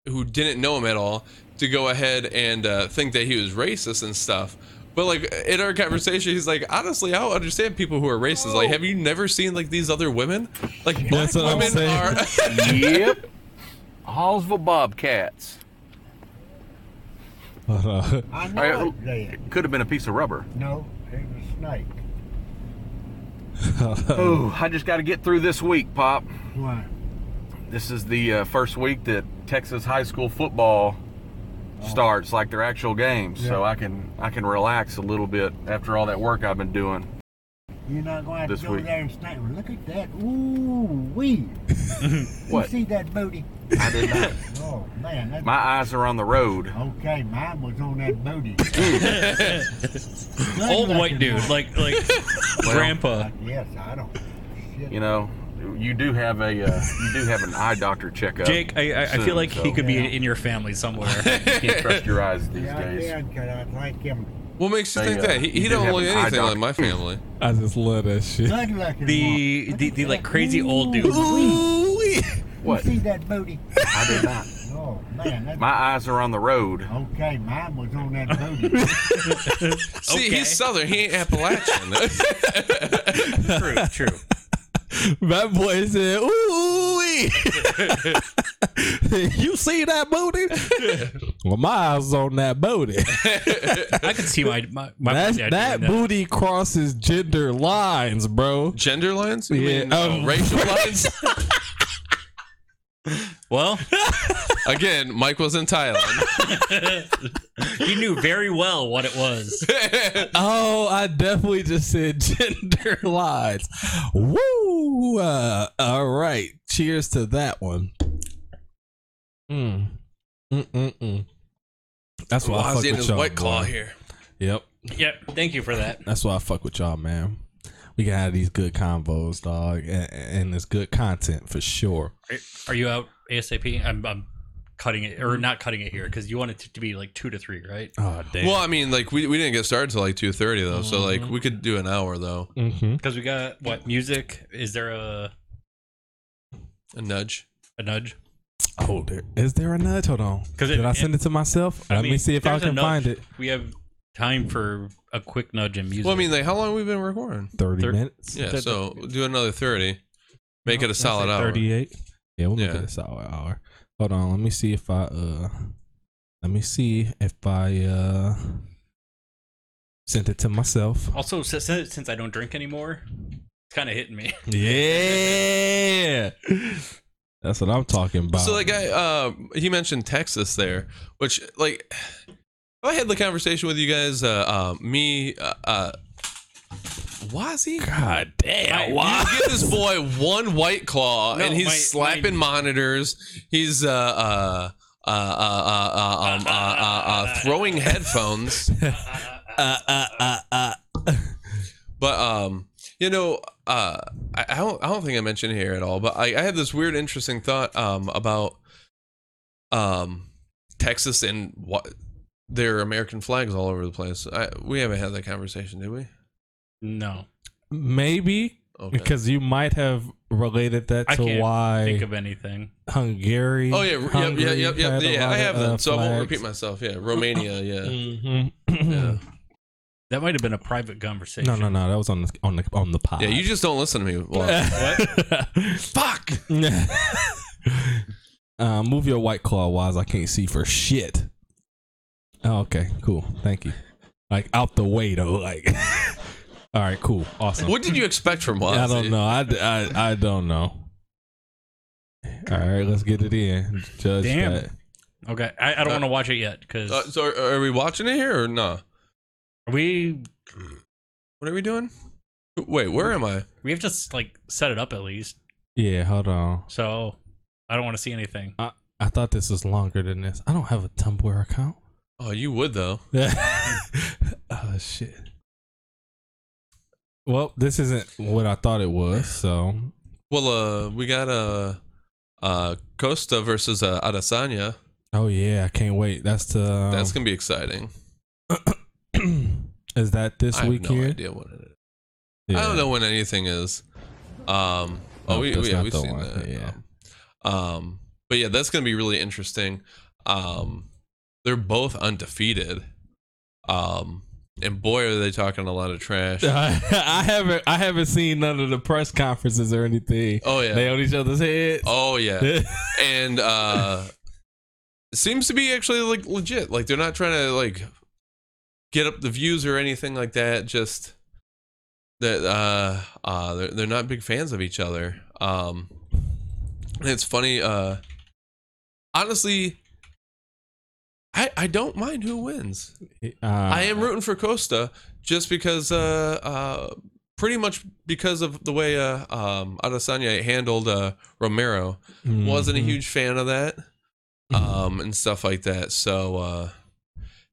who didn't know him at all to go ahead and uh, think that he was racist and stuff. But like in our conversation, he's like, honestly, I don't understand people who are racist. Like, have you never seen like these other women? Like, black That's what I'm women saying. are. *laughs* *laughs* yep. Hallsville Bobcats. But, uh, I know Hey, it did. Could have been a piece of rubber. No, it was a snake. *laughs* Oh, I just got to get through this week, Pop. Why? This is the uh, first week that Texas high school football starts, like their actual games. So I can I can relax a little bit after all that work I've been doing. You're not going to have This to go week. there and snake. Look at that. Ooh, wee. *laughs* What? You see that booty? I did not. *laughs* Oh, man. That, My eyes are on the road. okay, mine was on that booty. *laughs* Old Good white dude, one. like like grandpa. Uh, yes, I don't. Shit. You know, you do have a uh, you do have an eye doctor checkup. Jake, I, I, I feel like he so could be in your family somewhere. you can't trust your eyes these yeah, days. yeah, 'cause I like him. What makes you They, think uh, that? He, he do don't look anything like my family. *laughs* I just love that shit. Good looking the the, the like that. crazy old dude. Ooh, What? You see that booty? I did not. *laughs* Oh, man. My eyes are on the road. okay, mine was on that booty. *laughs* See, Okay. he's Southern. He ain't Appalachian. True, true. *laughs* that boy said, "Ooh, *laughs* you see that booty? *laughs* well, my eyes on that booty. I can see my my, my That's, dad that doing booty crosses gender lines, bro. Gender lines? You Yeah, mean, uh, um, racial lines? Well, *laughs* Again, Mike was in Thailand. *laughs* he knew very well what it was. *laughs* Oh, I definitely just said gender lines. Woo! Uh, all right. Cheers to that one. Mm. Mm-mm-mm. That's why I fuck Wazzy and with his y'all. white claw boy. here. Yep. Yep. Thank you for that. That's why I fuck with y'all, man. We can have these good combos, dog, and, and it's good content for sure. Are, are you out ASAP? I'm, I'm cutting it or not cutting it here because you want it to, to be like two to three, right? Oh damn. Well, I mean, like we, we didn't get started till like two thirty though, so like Mm-hmm. we could do an hour though. mm-hmm. Because we got what music? Is there a A nudge. a nudge? Oh, there is there a nudge? Hold on. 'Cause it- Did I send it to myself? Let me see if I there's a can nudge. find it. We have time for a quick nudge in music. Well, I mean, like how long have we been recording? Thirty Thir- minutes. Yeah, Th- so do another thirty. Make No, it a solid hour. Thirty-eight. Yeah, we'll make Yeah. it a solid hour. Hold on. Let me see if I uh. Let me see if I uh. Sent it to myself. also since, since I don't drink anymore, it's kind of hitting me. *laughs* Yeah. That's what I'm talking about. So like I uh he mentioned Texas there, which like I had the conversation with you guys, uh, uh me uh, uh Wazzy? God damn. I- Why? You give this boy one white claw No, and he's my- slapping my- monitors. He's uh uh uh uh uh, uh, um, uh, uh, uh, throwing headphones. *laughs* *laughs* Uh, uh, uh, uh. But um, you know, uh, I, I don't I don't think I mentioned it here at all, but I, I had this weird, interesting thought um about um Texas and what their American flags all over the place. I, we haven't had that conversation, did we? No, Maybe Okay. because you might have related that I to can't why think of anything. Hungary. Oh yeah, yeah, yeah, Hungary yeah, yeah, had a yeah. I have of, them, uh, so I won't repeat myself. Yeah, Romania. *laughs* Yeah, Mhm. yeah. *laughs* That might have been a private conversation. No, no, no. That was on the on the on the pod. Yeah, you just don't listen to me. Well, *laughs* Fuck. uh, move your white claw, wise. I can't see for shit. Oh, okay, cool. Thank you. Like out the way though. Like, *laughs* all right, cool, awesome. what did you expect from us? I don't know. I, I, I don't know. All right, let's get it in. Judge Damn. that. Okay, I, I don't Uh, want to watch it yet because Uh, so are, are we watching it here or no? Are we What are we doing? Wait, where am I? we have to s- like set it up at least. Yeah, hold on. So I don't want to see anything. I thought this was longer than this. I don't have a Tumblr account. Oh, you would though. *laughs* oh shit. Well, this isn't what I thought it was. So Well, uh, we got uh, uh, Costa versus uh, Adesanya. Oh yeah, I can't wait. That's the. Um, That's gonna be exciting. *clears throat* is that this I have no here? idea what it is. Yeah. I don't know when anything is. Um. Oh, No, we, we yeah, we've seen one, that. yeah. Um, um, but yeah, that's gonna be really interesting. Um, they're both undefeated. Um, and boy, are they talking a lot of trash. *laughs* I haven't. I haven't seen none of the press conferences or anything. Oh yeah. They on each other's heads. Oh yeah. *laughs* and uh it seems to be actually like legit like they're not trying to like get up the views or anything like that just that uh uh they're, they're not big fans of each other um and it's funny uh honestly i i don't mind who wins. Uh, i am rooting for costa just because uh uh pretty much because of the way uh um adesanya handled uh romero. Wasn't a mhm. huge fan of that um and stuff like that. So uh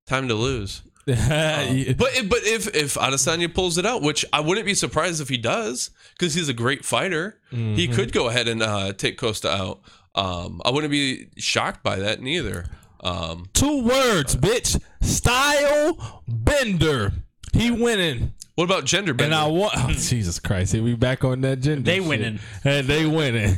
time to lose. *laughs* Yeah. but if- but if if Adesanya pulls it out which I wouldn't be surprised if he does because he's a great fighter he Mhm. could go ahead and uh take Costa out. Um I wouldn't be shocked by that neither um Two words, bitch. Style bender. He winning. what about gender And I want. Oh, *laughs* Jesus Christ! Here we back on that gender. They shit. winning. And they winning.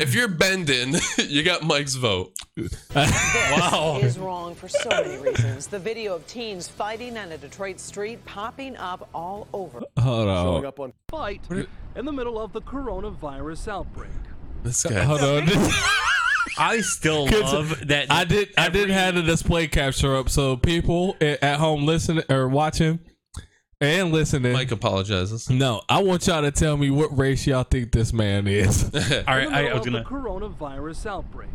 if you're bending *laughs* you got Mike's vote *laughs* Wow. is wrong for so many reasons. The video of teens fighting on a Detroit street popping up all over. Hold on. up on fight in the middle of the coronavirus outbreak. this guy Hold on. I still love that. I did. I did have the display capture up, so people a- at home listening or watching and listening. Mike apologizes No, I want y'all to tell me what race y'all think this man is. *laughs* All right, I, I was of gonna. the coronavirus outbreak.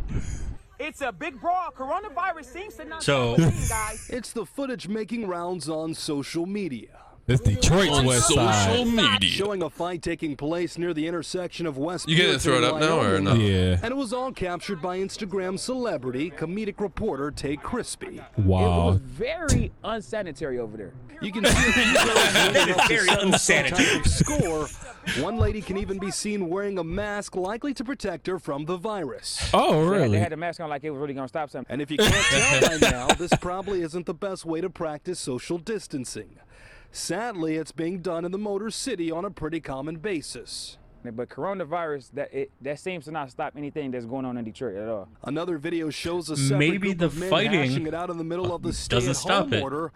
It's a big brawl. Coronavirus seems to not So- stop guys. It's the footage making rounds on social media. It's Detroit's on West social Side. media Showing a fight taking place near the intersection of West you gonna throw it up now or Wyoming. no Yeah. And it was all captured by Instagram celebrity, comedic reporter Tay Crispy. Wow. It was very unsanitary over there. You can see a few *laughs* girls moving up to Very unsanitary. score. One lady can even be seen wearing a mask likely to protect her from the virus. Oh, They had- They had the mask on like it was really gonna stop something. And if you can't tell by now, this probably isn't the best way to practice social distancing. Sadly, it's being done in the Motor City on a pretty common basis. But coronavirus, that it, that seems to not stop anything that's going on in Detroit at all. Another video shows a separate Maybe group the of men fighting it out in the middle of the uh, doesn't stop stay-at-home it. order,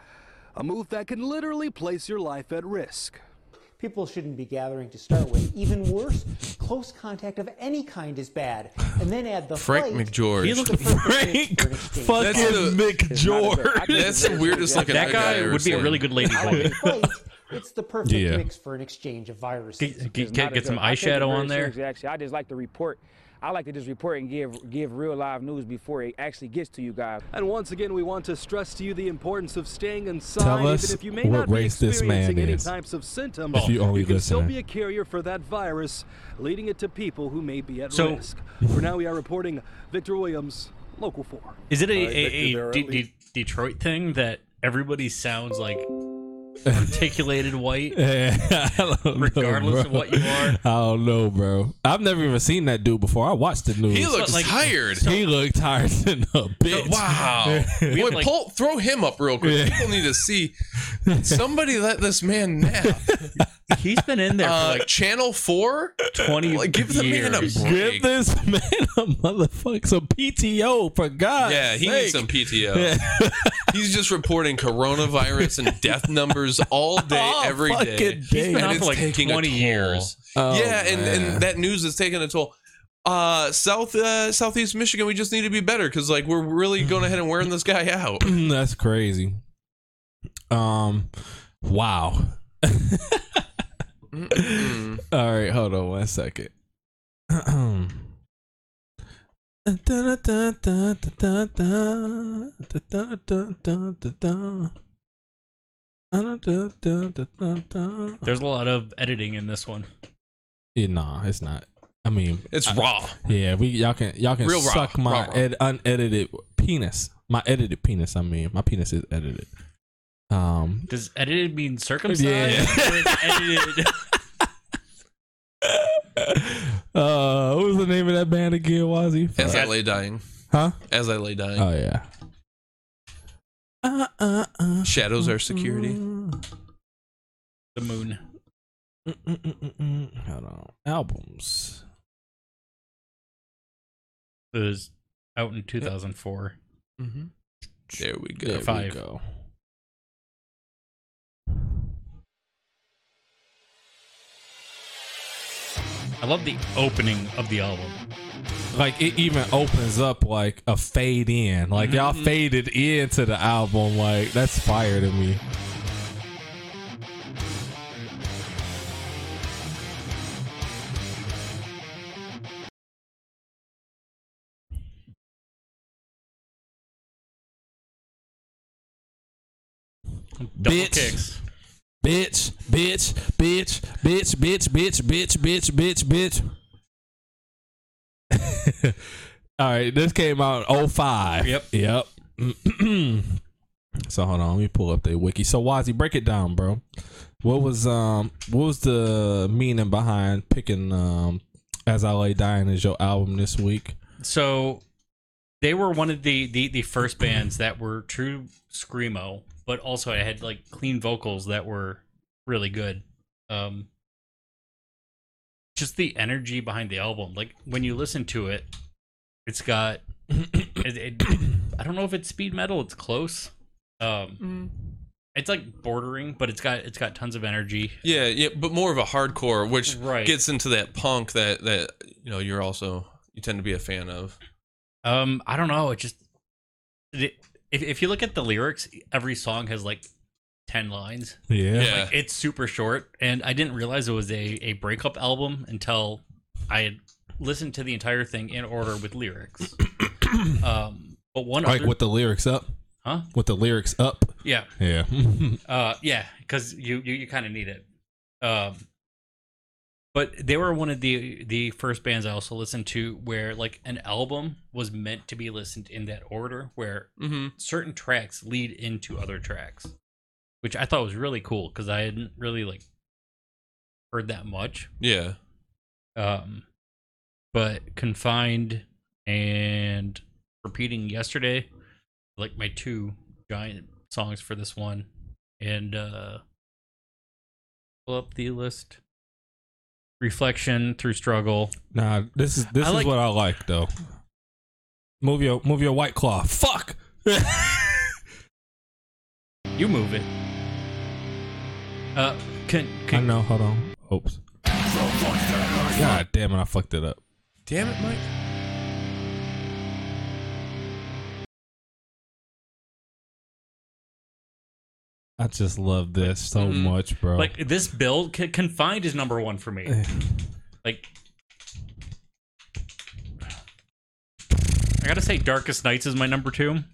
a move that can literally place your life at risk. People shouldn't be gathering to start with. Even worse, close contact of any kind is bad. And then add the Frank fight. McGeorge He looked Frank mix for an exchange. fucking That's the- Mick a bit- I George. think That's the weirdest looking That guy I ever would be a seen. really good lady Like boy. a fight, it's the perfect Yeah. mix for an exchange of viruses. Get, get, It's not a get some joke. I take it eyeshadow very on there. seriously, Actually, I just like to report. I like to just report and give give real live news before it actually gets to you guys. And once again, we want to stress to you the importance of staying inside, Tell us even if you may what not be race this man any is. types of symptoms. If you only can still be a carrier for that virus, leading it to people who may be at So- risk. For now, we are reporting Victor Williams, Local 4. Is it a, All right, a, Victor, a there are De- at least- De- Detroit thing that everybody sounds like articulated white. *laughs* *laughs* I don't know, Regardless of what you are. I don't know, bro. I've never even seen that dude before. I watched the news. He looks like- tired. he looked tired *laughs* than a bitch. Wow. We Boy, have, like- pull, throw him up real quick. Yeah. People need to see. Somebody let this man nap. He's been in there Uh, for like Channel 4? 20 Like, give the man a years. break. Give this man a *laughs* motherfucker some PTO for God. Yeah, he needs some PTO. *laughs* He's just reporting coronavirus and death numbers all *laughs* day, All every day. day. He's been And on it's for like taking 20 years. Oh, yeah, and, man. and that news is taking a toll. Uh, South uh, Southeast Michigan, we just need to be better because like we're really going ahead and wearing this guy out. *clears throat* That's crazy. Um, wow. Mm. All right, hold on one second. *clears throat* There's a lot of editing in this one. Yeah, nah, it's not. I mean, It's I- raw. Yeah, we y'all can y'all can Real raw, suck my raw, raw. Ed, unedited penis. My edited penis. I mean, my penis is edited. Um, Does edited mean circumcised? Yeah. *laughs* *laughs* Or *laughs* uh, what was the name of that band again? Wazzy? As I lay dying. Huh? As I lay dying. Oh yeah. Uh, uh, uh, Shadows are security. the moon. Mm, mm, mm, mm, mm. Hold on. Albums. It was out in 2004. Mm-hmm. There we go. There we Five. go. I love the opening of the album. Like it even opens up like a fade in. Like y'all Mhm. faded into the album. Like that's fire to me. Double Bitch. kicks. Bitch, bitch, bitch, bitch, bitch, bitch, bitch, bitch, bitch, bitch. *laughs* All right, this came out in 05. Yep. Yep. *clears throat* so hold on, let me pull up the wiki. So Wazzy, break it down, bro. What was um what was the meaning behind picking um As I Lay Dying as your album this week? So they were one of the, the, the first bands that were true screamo, but also I had like clean vocals that were really good. Um, just the energy behind the album, like when you listen to it, it's got. *coughs* It, it, I don't know if it's speed metal. It's close. Um, it's like bordering, but it's got it's got tons of energy. Yeah, yeah, but more of a hardcore, which Right. gets into that punk that that you know you're also you tend to be a fan of. Um, I don't know. It just it, if if you look at the lyrics, every song has like ten lines. Yeah. Yeah, Like, it's super short, and I didn't realize it was a a breakup album until I had listened to the entire thing in order with lyrics. *coughs* um, but one Like other, with the lyrics up? huh? With the lyrics up? Yeah, Yeah. *laughs* uh, yeah, because you you, you kind of need it. Um, but they were one of the the first bands I also listened to where like an album was meant to be listened in that order, where mm-hmm. certain tracks lead into other tracks, which I thought was really cool because I hadn't really like heard that much. yeah. Um, but confined and repeating yesterday, like my two giant songs for this one, and uh, pull up the list. Reflection through struggle. Nah, this is this I is like- what I like though. Move your move your white claw. Fuck. *laughs* You move it. Uh, can, I can know. Hold on. Oops. God damn it! I fucked it up. Damn it, Mike. I just love this so Mhm. much, bro. like this build? Con- confined is number one for me. Like, I gotta say, Darkest Nights is my number two.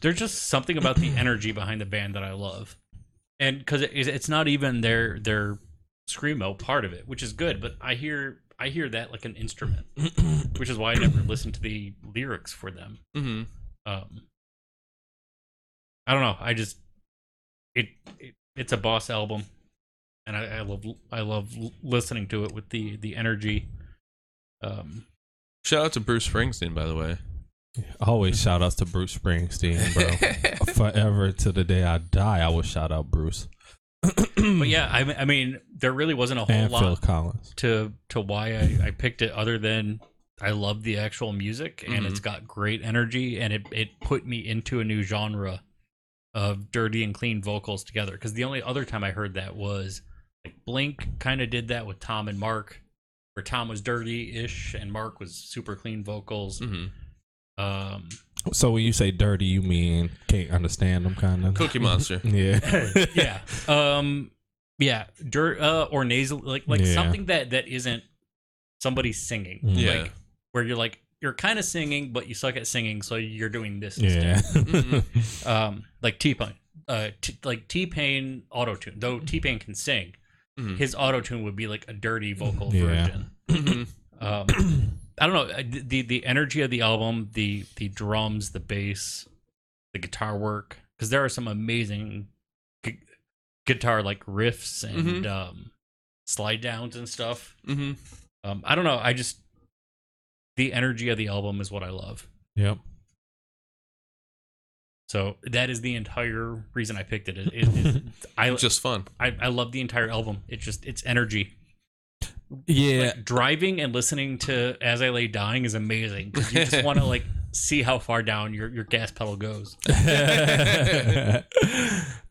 There's just something about the *clears throat* energy behind the band that I love, and because it's not even their their screamo part of it, which is good. But I hear I hear that like an instrument, which is why I never *clears throat* listened to the lyrics for them. Mm-hmm. Um, I don't know. I just it, it it's a boss album, and I, I love I love listening to it with the the energy. Um, Shout out to Bruce Springsteen, by the way. Always shout outs to Bruce Springsteen, bro. *laughs* Forever to the day I die, I will shout out Bruce but yeah, I, I mean, there really wasn't a whole and Phil lot Collins. to to why I, I picked it, other than I love the actual music and Mhm. it's got great energy, and it it put me into a new genre of dirty and clean vocals together. Because the only other time I heard that was like Blink kind of did that with Tom and Mark, where Tom was dirty-ish and Mark was super clean vocals. hmm Um, So when you say dirty, you mean can't understand them, kind of. Cookie Monster. *laughs* Yeah. *laughs* yeah. Um yeah, dirt uh, or nasal like like Yeah. something that that isn't somebody singing. Mm. Yeah. Like where you're like you're kind of singing but you suck at singing so you're doing this Yeah. instead. Um like T-Pain. Uh t- like T-Pain auto-tune. Though T-Pain can sing, Mhm. his auto-tune would be like a dirty vocal Yeah. version. Mhm. Um I don't know, the the energy of the album, the the drums, the bass, the guitar work because there are some amazing gu- guitar like riffs and Mhm. um slide downs and stuff. hmm Um I don't know, I just the energy of the album is what I love. yep. So that is the entire reason I picked it. It- it- it- *laughs* I, Just fun. I I love the entire album. It's just it's energy. Yeah. Like driving and listening to As I Lay Dying is amazing because you just *laughs* want to like see how far down your your gas pedal goes. *laughs*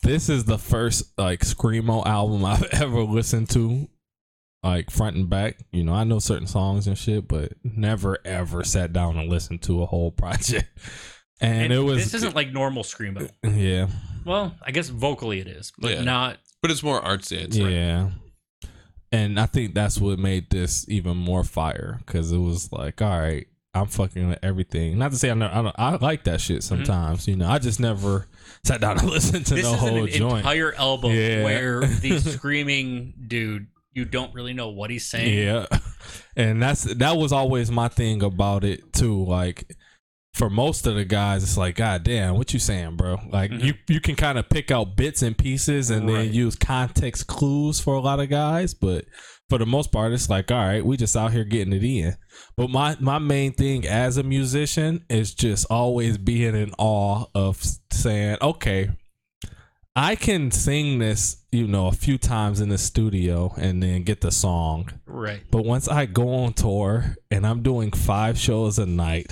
this is the first like screamo album I've ever listened to, like front and back. You know, I know certain songs and shit, but never ever sat down and listened to a whole *laughs* project. And, And it was this isn't like normal screamo. yeah, Well, I guess vocally it is, but Yeah. not. But it's more artsy. It's right. yeah. And I think that's what made this even more fire because it was like, all right, I'm fucking with everything. Not to say I know, I, don't, I like that shit sometimes. You know, I just never sat down and *laughs* listened to Mm-hmm. This the whole an joint. entire album Yeah. where the *laughs* screaming dude, you don't really know what he's saying. Yeah. *laughs* And that's that was always my thing about it too. Like for most of the guys, it's like, God damn, what you saying, bro? Like Mhm. you you can kind of pick out bits and pieces and Right. then use context clues for a lot of guys, but for the most part, it's like, all right, we just out here getting it in. But my my main thing as a musician is just always being in awe of saying, okay, I can sing this, you know, a few times in the studio and then get the song. Right. But once I go on tour and I'm doing five shows a night,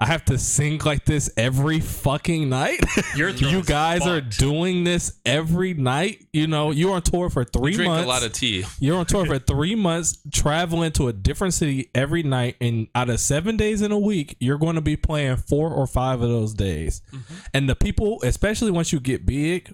I have to sing like this every fucking night. *laughs* Your throat you is guys are doing this every night. You know, you're on tour for three You drink months. a lot of tea. You're on tour *laughs* for three months, traveling to a different city every night, and out of seven days in a week, you're going to be playing four or five of those days. Mm-hmm. And the people, especially once you get big,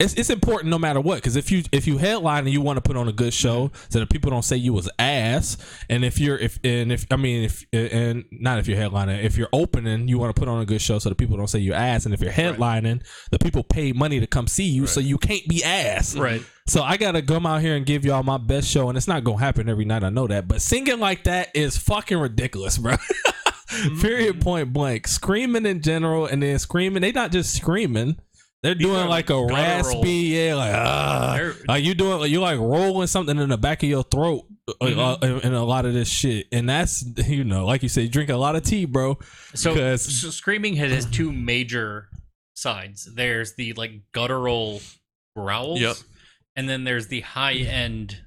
it's, it's important no matter what because if you if you headline and you want to put on a good show so that people don't say you was ass and if you're if and if I mean if and not if you're headlining if you're opening you want to put on a good show so that people don't say you ass and if you're headlining the people pay money to come see you so you can't be ass Right. so I gotta come out here and give y'all my best show, and it's not gonna happen every night. I know that, but singing like that is fucking ridiculous, bro. *laughs* Period. Mm. Point blank. Screaming in general, and then screaming. They not just screaming. They're These doing like a raspy, yeah, like ah, They're- like you doing, you like rolling something in the back of your throat, uh, Mm-hmm. uh, in, in a lot of this shit, and that's *laughs* you know, like you said, drink a lot of tea, bro. So, because so screaming has, has two major sides. There's the like guttural growls. Yep. And then there's the high end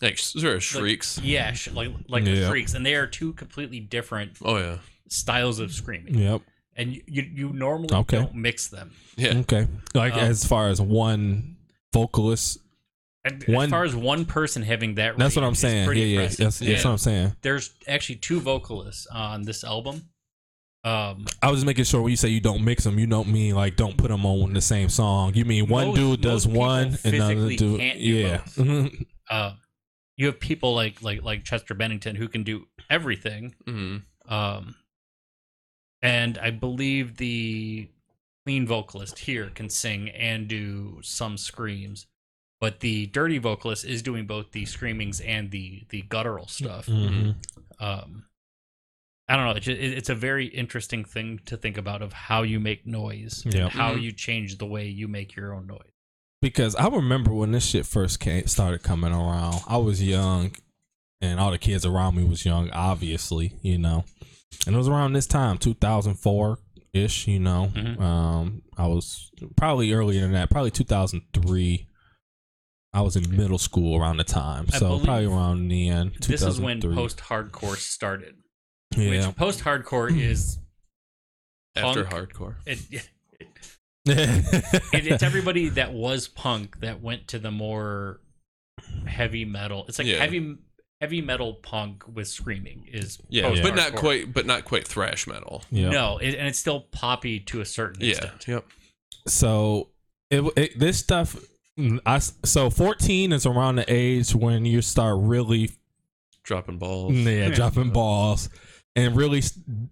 Like sort of shrieks. yeah, sh- like like Yeah. shrieks, and they are two completely different Oh yeah. styles of screaming. yep, And you you, you normally Okay. don't mix them. Yeah. okay, like Um, as far as one vocalist, And One- as far as one person having that, that's what I'm saying. Yeah, yeah, impressive. that's, that's Yeah. what I'm saying. There's actually two vocalists on this album. Um, I was just making sure when you say you don't mix them, you don't mean like don't put them on the same song. You mean one Most- dude does one, and another dude, can't do yeah. both. *laughs* uh, you have people like like like Chester Bennington who can do everything. hmm Um, and I believe the clean vocalist here can sing and do some screams, but the dirty vocalist is doing both the screamings and the the guttural stuff. Mhm. Um, I don't know. It's, just, it's a very interesting thing to think about of how you make noise Yeah. and how Mhm. you change the way you make your own noise. because I remember when this shit first came started coming around. I was young, and all the kids around me was young, obviously, you know. And it was around this time, two thousand four ish, you know. Mhm. Um, I was probably earlier than that, probably two thousand three. I was in middle school around the time, I so probably around the end. This is when post hardcore started. Yeah. Which post hardcore is After punk. hardcore. it, *laughs* it, it's everybody that was punk that went to the more heavy metal. It's like Yeah. heavy heavy metal punk with screaming is Yeah, post but not quite. But not quite thrash metal. yeah. No, it, and it's still poppy to a certain Yeah. extent. Yep. so it, it this stuff mm, I s- so 14 is around the age when you start really Dropping balls. yeah, dropping balls and really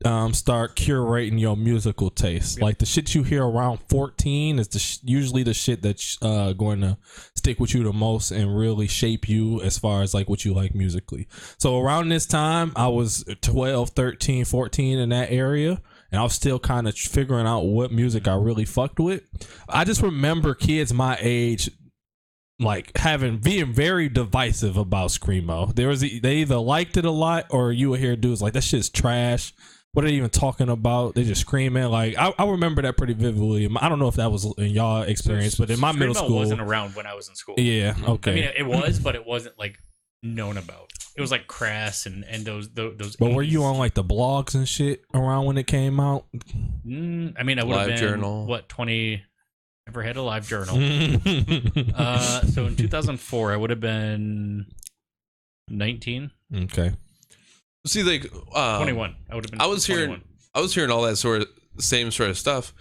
um, start curating your musical taste. Like the shit you hear around 14 is the sh- usually the shit that's uh, going to stick with you the most and really shape you as far as like what you like musically. So around this time i was 12 13 14 in that area and I was still kind of figuring out what music I really fucked with. I just remember kids my age like having being very divisive about screamo. There was e, they either liked it a lot or you would hear dudes like that shit's trash. What are they even talking about? They just screaming. Like I, I remember that pretty vividly. I don't know if that was in y'all experience, but in my middle Screamo school, wasn't around when I was in school. yeah, okay. I mean, it was, but it wasn't like known about. It was like crass and and those those. those but were you on like the blogs and shit around when it came out? Mm, I mean, I would have Live been journal. what twenty. Ever had a live journal? *laughs* uh, so in 2004, I would have been 19, okay. See, like um, 21. I would have been. I was hearing, I was hearing all that sort of same sort of stuff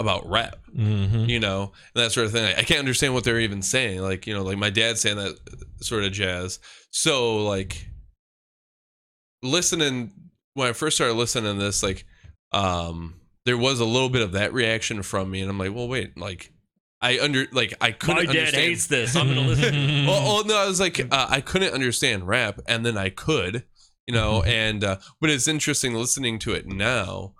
about rap, Mm-hmm. you know, and that sort of thing. I, I can't understand what they're even saying. Like, you know, like my dad saying that sort of jazz. So, like, listening when I first started listening to this, like, um, there was a little bit of that reaction from me, and I'm like, well, wait, like, I under like I couldn't dad understand. hates this. I'm gonna *laughs* listen. well, well, no, I was like, uh, I couldn't understand rap, and then I could, you know, and uh, but it's interesting listening to it now.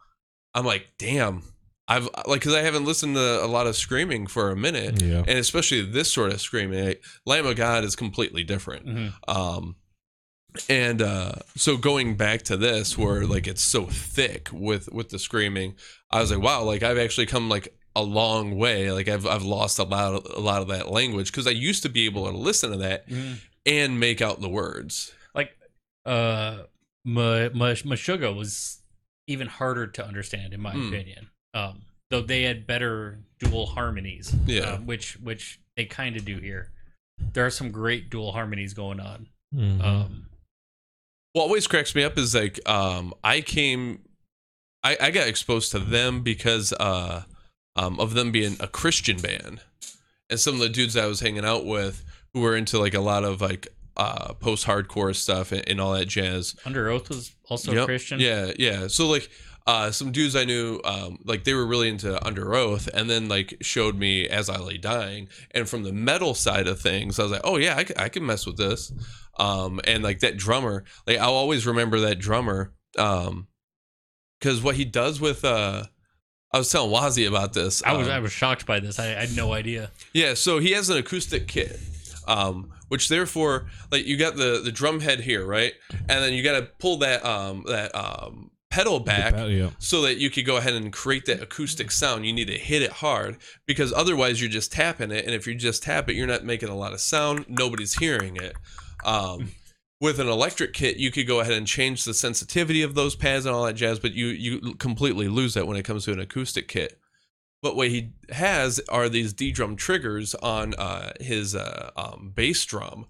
I'm like, damn, I've like because I haven't listened to a lot of screaming for a minute, Yeah. and especially this sort of screaming. Like, Lamb of God is completely different. Mhm. Um, and uh, so going back to this, where like it's so thick with with the screaming, I was like, wow, like I've actually come like a long way. Like I've I've lost a lot of, a lot of that language because I used to be able to listen to that Mhm. and make out the words. Like, uh, Ma- Ma- Meshuggah was even harder to understand, in my Mm. opinion. Um, though they had better dual harmonies. Yeah. uh, which which they kind of do here. There are some great dual harmonies going on. Mhm. Um, What always cracks me up is like um, I came, I, I got exposed to them because uh, um, of them being a Christian band, and some of the dudes I was hanging out with who were into like a lot of like uh, post hardcore stuff and, and all that jazz. Under Oath was also Yep. Christian. Yeah, yeah. So like uh some dudes I knew um like they were really into Under Oath and then like showed me As I Lay Dying and from the metal side of things I was like, "Oh yeah, I, c- I can mess with this." Um and like that drummer, like I'll always remember that drummer um cuz what he does with uh I was telling Wazzy about this. I was um, I was shocked by this. I, I had no idea. yeah, so he has an acoustic kit, um, which therefore, like you got the the drum head here, right, and then you got to pull that um that um pedal back pedal, yeah. so that you could go ahead and create that acoustic sound. You need to hit it hard because otherwise you're just tapping it, and if you just tap it, you're not making a lot of sound. Nobody's hearing it. Um, with an electric kit, you could go ahead and change the sensitivity of those pads and all that jazz, but you you completely lose that when it comes to an acoustic kit. But what he has are these D drum triggers on uh, his uh, um, bass drum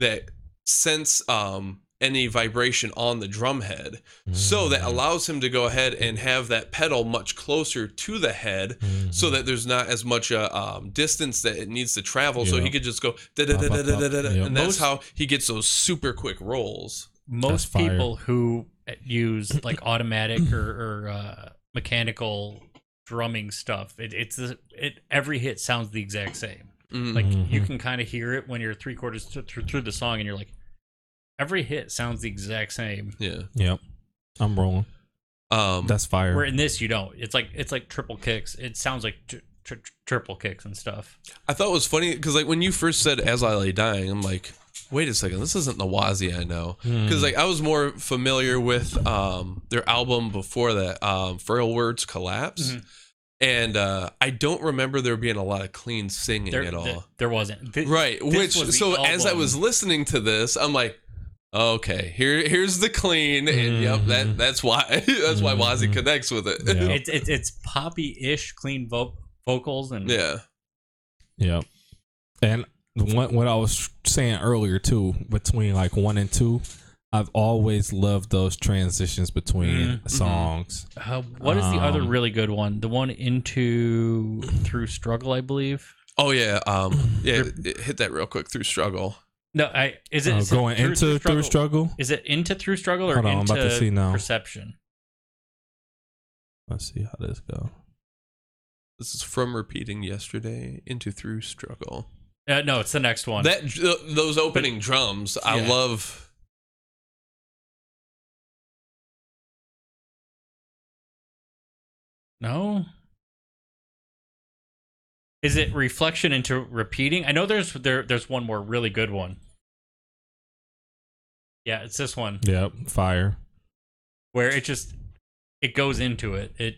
that sense um, any vibration on the drum head. So that allows him to go ahead and have that pedal much closer to the head so that there's not as much uh, um, distance that it needs to travel. So he could just go da da da da da da da. And that's Most- how he gets those super quick rolls. Most people who use like automatic or, or uh, mechanical drumming stuff, it, it's it every hit sounds the exact same. Mm. Like you Mhm. can kind of hear it when you're three quarters th- through through the song, and you're like, every hit sounds the exact same. Yeah. Yep. I'm rolling. Um, That's fire. Where in this you don't. It's like it's like triple kicks. It sounds like tr- tr- triple kicks and stuff. I thought it was funny because like when you first said "As I Lay Dying," I'm like, wait a second, this isn't the Wazzy I know. Because like I was more familiar with um their album before that, um, "Frail Words Collapse," and uh, I don't remember there being a lot of clean singing There, at all. th- there wasn't. Thi- right. this Which was the so as I album. was listening to this, I'm like. Okay, here here's the clean, and yep, that that's why *laughs* that's why Wazzy connects with it. Yeah. it's it's it's poppy-ish, clean vo- vocals and yeah. Yeah. And what what I was saying earlier too, between like one and two, I've always loved those transitions between Mhm. songs. Uh, what is the other Um, really good one? The one into through struggle, I believe. Oh yeah, um, yeah. hit that real quick through struggle. No, I is it, Uh, is it going into through struggle. Is it into through struggle or Hold on, I'm into about to see now. perception? Let's see how this go. This is from repeating yesterday into through struggle. Uh, no, it's the next one. That those opening drums, I love. no. Is it reflection into repeating? I know there's there there's one more really good one. Yeah, it's this one Yep, fire. where it just it goes into it. It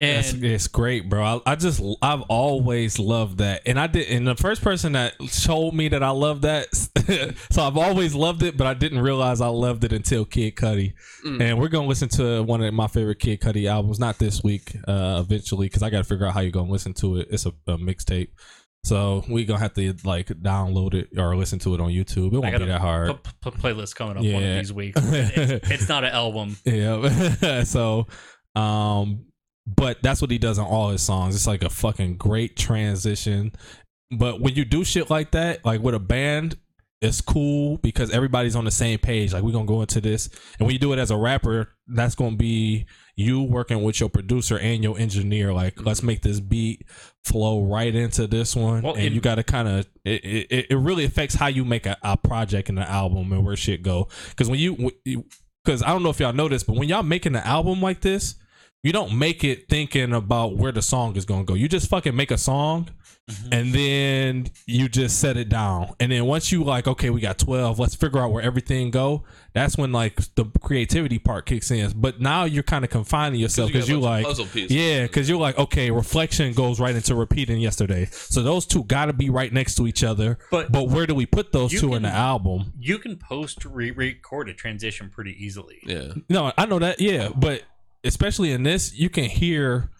It's, and it's great, bro. I, I just I've always loved that, and I did. And the first person that told me that I love that, *laughs* so I've always loved it, but I didn't realize I loved it until Kid Cudi. Mm. And we're gonna listen to one of my favorite Kid Cudi albums, not this week, uh, eventually, because I got to figure out how you're gonna listen to it. It's a, a mixtape, so we gonna have to like download it or listen to it on YouTube. It won't be that hard. a playlist coming up one of these weeks. *laughs* It's, it's not an album. Yeah. *laughs* so, um, but that's what he does on all his songs. It's like a fucking great transition. But when you do shit like that, like with a band, it's cool because everybody's on the same page. Like we're gonna go into this, and when you do it as a rapper, that's gonna be you working with your producer and your engineer. Like, let's mm-hmm. make this beat flow right into this one, Well, and in- you got to kind of it, it. It really affects how you make a, a project and an album and where shit go. Because when you because I don't know if y'all know this, but when y'all making an album like this, you don't make it thinking about where the song is gonna go. You just fucking make a song mm-hmm. and then you just set it down. And then once you like, okay, we got twelve, let's figure out where everything go. That's when like the creativity part kicks in. But now you're kind of confining yourself because you, of like, puzzle pieces. yeah, because you're like, okay, reflection goes right into repeating yesterday. So those two got to be right next to each other. But- but where do we put those You two in the album? You can post re- record a transition pretty easily. Yeah. No, I know that. Yeah, but especially in this, you can hear.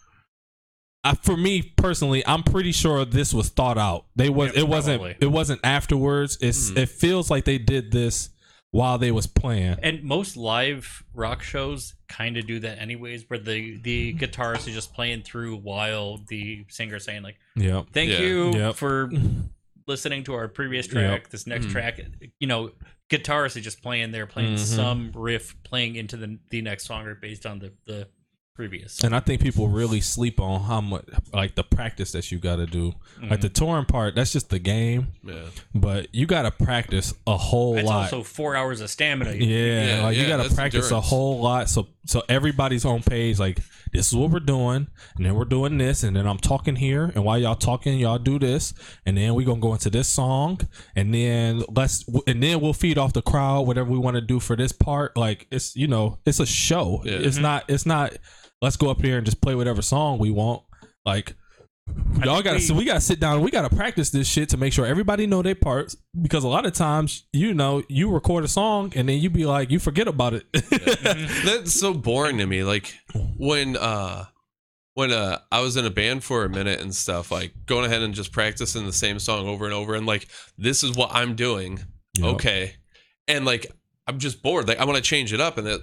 I, for me personally, I'm pretty sure this was thought out. They was Yeah, it wasn't probably. it wasn't afterwards. It's Hmm. it feels like they did this while they was playing. And most live rock shows kind of do that anyways, where the the guitarist is just playing through while the singer's saying like, Yep. "Thank Yeah. you Yep. for *laughs* listening to our previous track. This next Mhm. track, you know, guitarist is just playing there, playing Mhm. some riff, playing into the the next song or based on the the previous. And I think people really sleep on how much like the practice that you got to do. Like the Mm-hmm. touring part, that's just the game, Yeah. but you got to practice a whole That's lot. also four hours of stamina. Yeah, Yeah, like you gotta practice endurance. a whole lot. So so everybody's on page. Like this is what we're doing, and then we're doing this, and then I'm talking here, and while y'all talking, y'all do this, and then we're gonna go into this song, and then let's and then we'll feed off the crowd whatever we want to do for this part. Like it's you know it's a show. Yeah. It's not it's not. Let's go up here and just play whatever song we want. Like y'all got to we- so we got to sit down. We got to practice this shit to make sure everybody know their parts because a lot of times you know you record a song and then you be like you forget about it. *laughs* *laughs* That's so boring to me. Like when uh when uh I was in a band for a minute and stuff, like going ahead and just practicing the same song over and over and like this is what I'm doing. Yep. Okay. And like I'm just bored. Like I want to change it up and that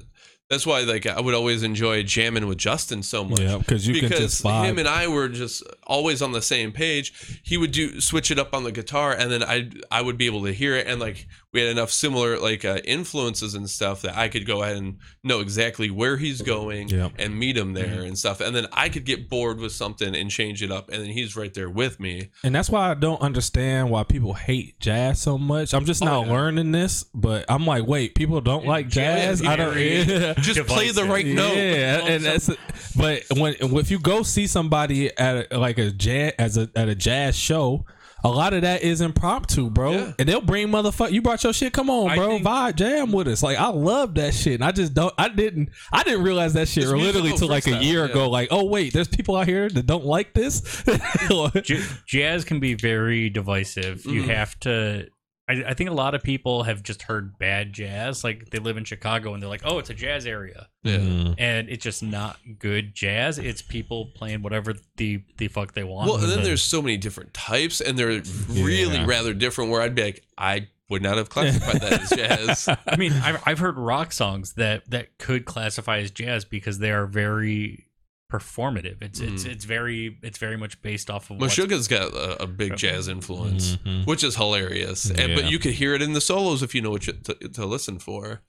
that's why like I would always enjoy jamming with Justin so much. Yeah, 'cause you can because just vibe. him and I were just always on the same page. He would do switch it up on the guitar and then I I would be able to hear it and like we had enough similar like uh, influences and stuff that I could go ahead and know exactly where he's going Yep. and meet him there Mm-hmm. and stuff. And then I could get bored with something and change it up, and then he's right there with me. And that's why I don't understand why people hate jazz so much. I'm just Oh, now yeah. learning this, but I'm like, wait, people don't like jazz. I don't. Yeah. *laughs* Just play the Divisive. right note. Yeah, and that's. But when if you go see somebody at a, like a jazz as a at a jazz show. A lot of that is impromptu, bro, Yeah. and they'll bring motherfucker. You brought your shit. Come on, bro. think- Vibe, jam with us. Like I love that shit. And I just don't. I didn't. I didn't realize that shit literally till like a year yeah. ago. Like, oh wait, there's people out here that don't like this. *laughs* J- jazz can be very divisive. You Mhm. have to. I, I think a lot of people have just heard bad jazz. Like they live in Chicago and they're like, "Oh, it's a jazz area," Yeah. Mm. and it's just not good jazz. It's people playing whatever the the fuck they want. Well, and then But- there's so many different types, and they're really Yeah. rather different. Where I'd be like, I would not have classified that as jazz. *laughs* I mean, I've, I've heard rock songs that that could classify as jazz because they are very performative. It's it's Mm. it's very it's very much based off of what's- Meshuggah's got a, a big jazz influence, Mhm. which is hilarious. And, but you could hear it in the solos if you know what you, to, to listen for.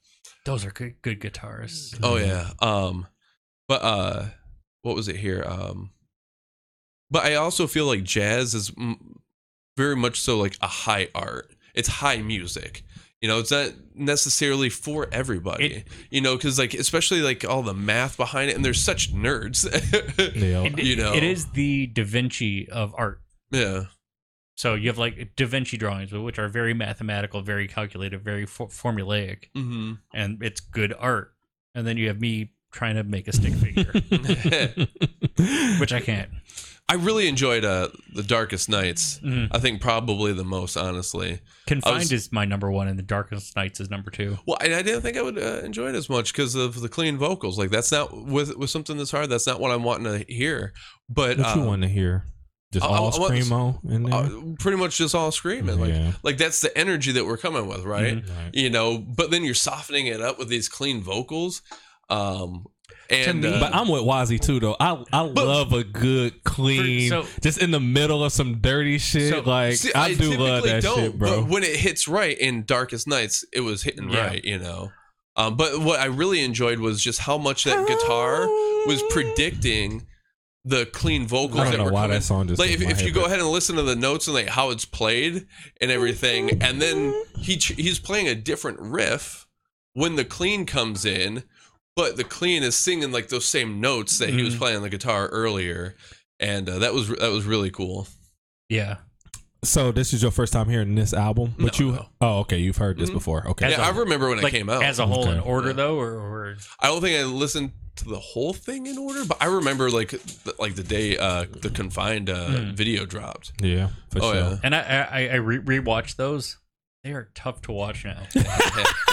those are good good guitarists. Oh yeah. Um, but uh, what was it here? Um, but I also feel like jazz is m- very much so like a high art. It's high music. You know, it's not necessarily for everybody. It- you know, because like especially like all the math behind it, and there's such nerds. *laughs* Yeah. It- you know. it is the Da Vinci of art. yeah. So you have like Da Vinci drawings, which are very mathematical, very calculated, very for- formulaic, hmm and it's good art. And then you have me trying to make a stick figure, *laughs* which I can't. I really enjoyed uh the Darkest Nights. Mhm. I think probably the most, honestly. Confined was- is my number one, and The Darkest Nights is number two. Well, I, I didn't think I would uh, enjoy it as much because of the clean vocals. Like that's not with with something that's hard. That's not what I'm wanting to hear. But What you uh, want to hear? Just I- I- all I want- screamo in there. uh, pretty much just all screaming. Like Yeah. like that's the energy that we're coming with, right? Right. You know. But then you're softening it up with these clean vocals. Um, and me- uh, But I'm with Wazzy too, though. I I But- love a good clean, so- just in the middle of some dirty shit. So- like see, I, do love typically that shit, bro. But when it hits right in Darkest Nights, it was hitting Yeah. right. You know. Um, but what I really enjoyed was just how much that guitar was predicting the clean vocals I don't that know were why coming. that song just like hit if, my if you go ahead and listen to the notes and like how it's played and everything, and then he ch- he's playing a different riff when the clean comes in, but the clean is singing like those same notes that he was Mhm. playing on the guitar earlier, and uh, that was that was really cool. Yeah. So this is your first time hearing this album, but No, you no. oh okay, you've heard this Mhm. before. Okay, As yeah, a- I remember when like it came out. as a whole in order Yeah. though, or, or I don't think I listened to the whole thing in order, but I remember like th- like the day uh the confined uh Hmm. video dropped. yeah, for Oh sure. yeah. and I I, I re- rewatched those. They are tough to watch now. *laughs*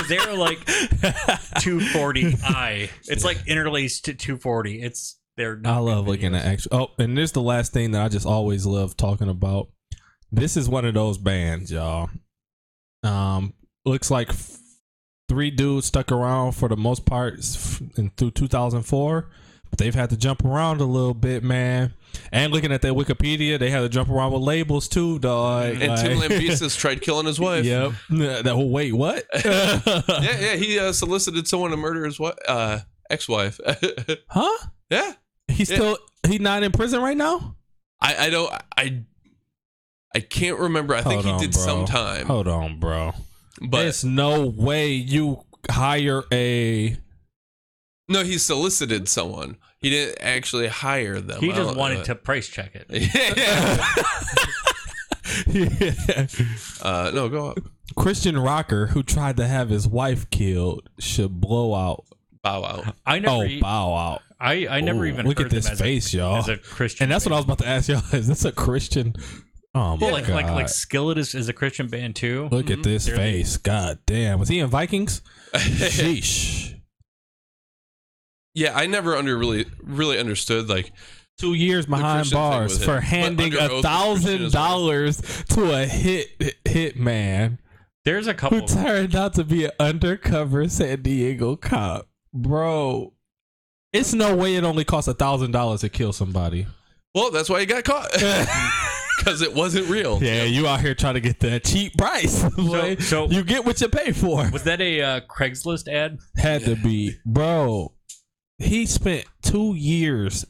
they are like 240i. It's like interlaced to 240. It's they're. Not I love looking at actual. Oh, and this is the last thing that I just always love talking about. This is one of those bands, y'all. Um, looks like f- three dudes stuck around for the most part in through 2004, but they've had to jump around a little bit, man. And looking at their Wikipedia, they had to jump around with labels too, dog. And Tim Like- Lambesis *laughs* tried killing his wife. Yep. That whole wait, what? *laughs* Yeah, yeah. He uh, solicited someone to murder his wife, uh, ex-wife. *laughs* Huh? yeah. He's Yeah. still he not in prison right now? I I don't I I can't remember. I think Hold he on, did bro. some time, Hold on, bro. but There's no way you hire a. no, he solicited someone. He didn't actually hire them. He just wanted uh, to price check it. *laughs* yeah. Uh, no, go up. Christian rocker who tried to have his wife killed should blow out. Bow out. I never. Oh, e- bow out. I I never Ooh, even look heard at this them as a- face, y'all. As a Christian, And that's what I was about to ask y'all. *laughs* Is this a Christian? Oh my Well, like god! like like Skillet is, is a Christian band too. look at this They're- face. God damn. Was he in Vikings? *laughs* Sheesh. Yeah, I never under really really understood like Two years behind Christian bars with him, for handing a thousand dollars to a hit hit man. There's a couple who turned out to be an undercover San Diego cop. Bro, it's no way it only costs a thousand dollars to kill somebody. Well, that's why he got caught. *laughs* because it wasn't real. Yeah, you out here trying to get that cheap price. *laughs* boy. so- you get what you pay for. Was that a uh, Craigslist ad? Had to be, bro. He spent two years.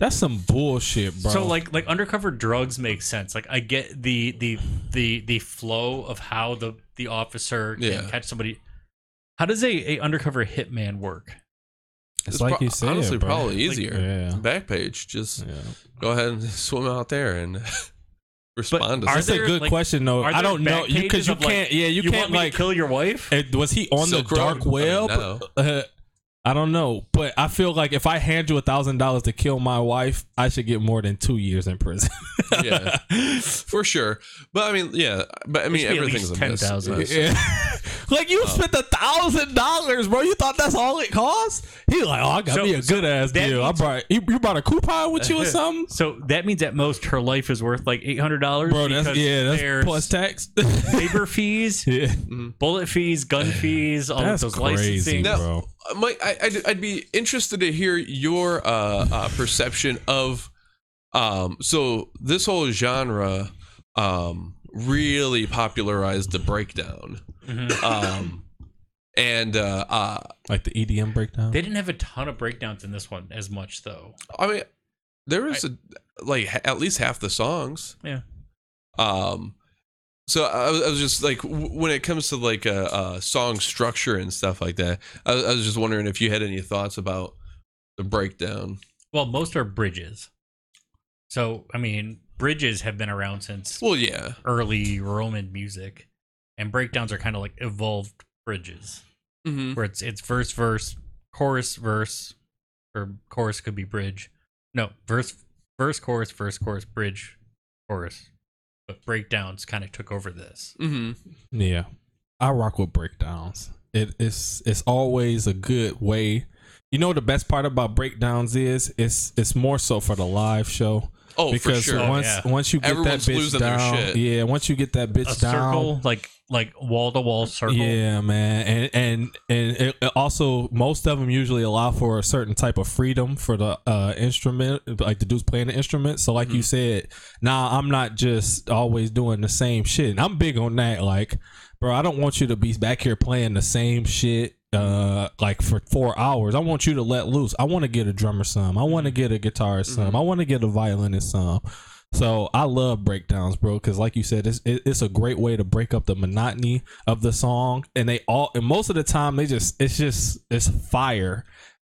That's some bullshit, bro. So like like undercover drugs make sense. Like I get the the the the flow of how the the officer can Yeah. catch somebody. How does a, a undercover hitman work? it's, It's like pro- you said, honestly bro. probably easier. yeah. Back page, just Yeah. go ahead and *laughs* swim out there and *laughs* respond to are That's something. a there, good like- question, though. Are I there don't know back you because pages you of, can't. yeah, you, you can't want me like. to kill your wife. eh, was he on Silk the dark Road? I mean, web? no. *laughs* Uh, I don't know, but I feel like if I hand you a thousand dollars to kill my wife, I should get more than two years in prison. *laughs* yeah, for sure. But I mean, yeah. But I mean, at everything's least a miss. 10,000. Yeah. *laughs* like you oh. spent a thousand dollars, bro. You thought that's all it cost? He like, oh, I got So- me a so good ass that deal. I brought you, you brought a coupon with you or *laughs* something, So that means at most her life is worth like eight hundred dollars. bro. That's yeah, that's plus tax. labor fees, yeah, bullet fees, gun fees, all that's of those crazy, licensing. Now- bro. Mike, I, I'd, I'd be interested to hear your uh, uh, perception of. Um, so this whole genre um, really popularized the breakdown, Mhm. um, and uh, uh, Like the EDM breakdown. They didn't have a ton of breakdowns in this one as much though. I mean, there was a, like ha- at least half the songs. Yeah. Um, so I was, I was just like, when it comes to like a, a song structure and stuff like that, I, was- I was just wondering if you had any thoughts about the breakdown. Well, most are bridges. So I mean, bridges have been around since Well, yeah, early Roman music, and breakdowns are kind of like evolved bridges, mm-hmm. where it's it's verse verse, chorus verse, or chorus could be bridge. No, verse verse chorus verse chorus bridge chorus, breakdowns kind of took over this. Mm-hmm. Yeah, I rock with breakdowns. It, it's it's always a good way. You know the best part about breakdowns is it's it's more so for the live show Oh, because for sure. Once yeah. once you get Everyone's that bitch losing their down, shit. yeah, once you get that bitch A down, circle, like like wall to wall circle. Yeah, man, and and and it, it also most of them usually allow for a certain type of freedom for the uh, instrument, like the dudes playing the instrument. So, like you said, now I'm not just always doing the same shit. And I'm big on that. Like, bro, I don't want you to be back here playing the same shit. Uh, like for four hours, I want you to let loose. I want to get a drummer some. I want to get a guitarist some. I want to get a violinist some. So I love breakdowns, bro, because like you said, it's it, it's a great way to break up the monotony of the song, and they all and most of the time they just it's just it's fire.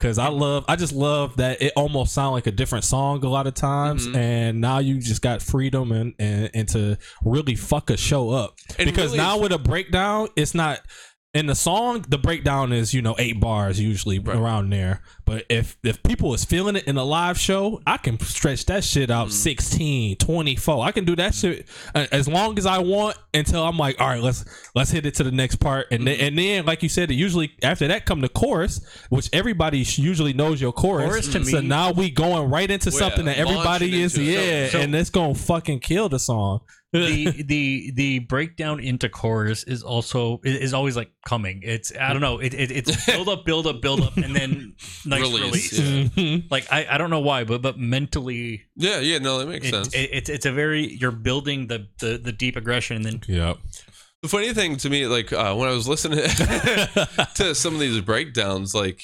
Cause I love, I just love that it almost sound like a different song a lot of times, Mhm. and now you just got freedom and, and and to really fuck a show up. And because really- now with a breakdown, it's not in the song. The breakdown is you know eight bars usually around there. But if if people is feeling it in a live show, I can stretch that shit out 16, 24. I can do that shit uh, as long as I want until I'm like, all right, let's let's hit it to the next part, and then, and then like you said, it usually after that come the chorus, which everybody usually knows your chorus. Chorus to so me- now we going right into Well, something that everybody is yeah, So- and it's gonna fucking kill the song. The *laughs* the the breakdown into chorus is also is is always like coming. It's I don't know. It, it it's *laughs* build up, build up, build up, and then *laughs* nice Release, release. yeah. Mhm. Like I, I don't know why, but but mentally, Yeah, yeah, no, that makes it, sense. it, it's it's a very you're building the the, the deep aggression, and then yeah. the funny thing to me, like uh, when I was listening to some of these breakdowns, like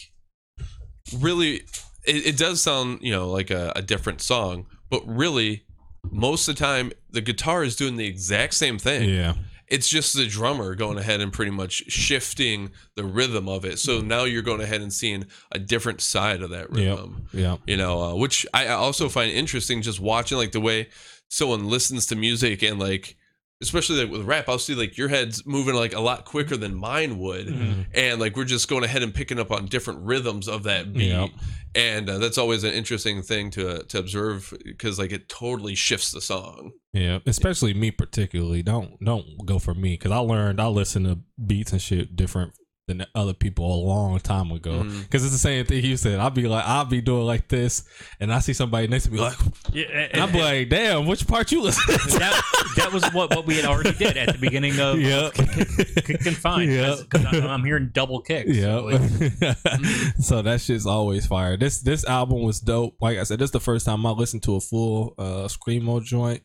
really, it, it does sound, you know, like a, a different song, but really, most of the time, the guitar is doing the exact same thing. Yeah. It's just the drummer going ahead and pretty much shifting the rhythm of it. So now you're going ahead and seeing a different side of that rhythm. Yep. You know, uh, which I also find interesting just watching like the way someone listens to music and like especially like with rap, I'll see like your head's moving like a lot quicker than mine would, Mm-hmm. and like we're just going ahead and picking up on different rhythms of that beat, Yep. and uh, that's always an interesting thing to to observe because like it totally shifts the song. Yeah, especially me particularly. Don't don't go for me because I learned I listen to beats and shit different than other people a long time ago. Because it's the same thing you said. I'll be like, I'll be doing like this, and I see somebody next to me like, Yeah, and, and I'm like, damn, which part you listen to? that, that was what, what we had already did at the beginning of *laughs* Yep. Kick and Fine. Yep. I'm hearing double kicks. Yeah. So it's- *laughs* so that shit's always fire. This this album was dope. Like I said, this is the first time I listened to a full uh screamo joint.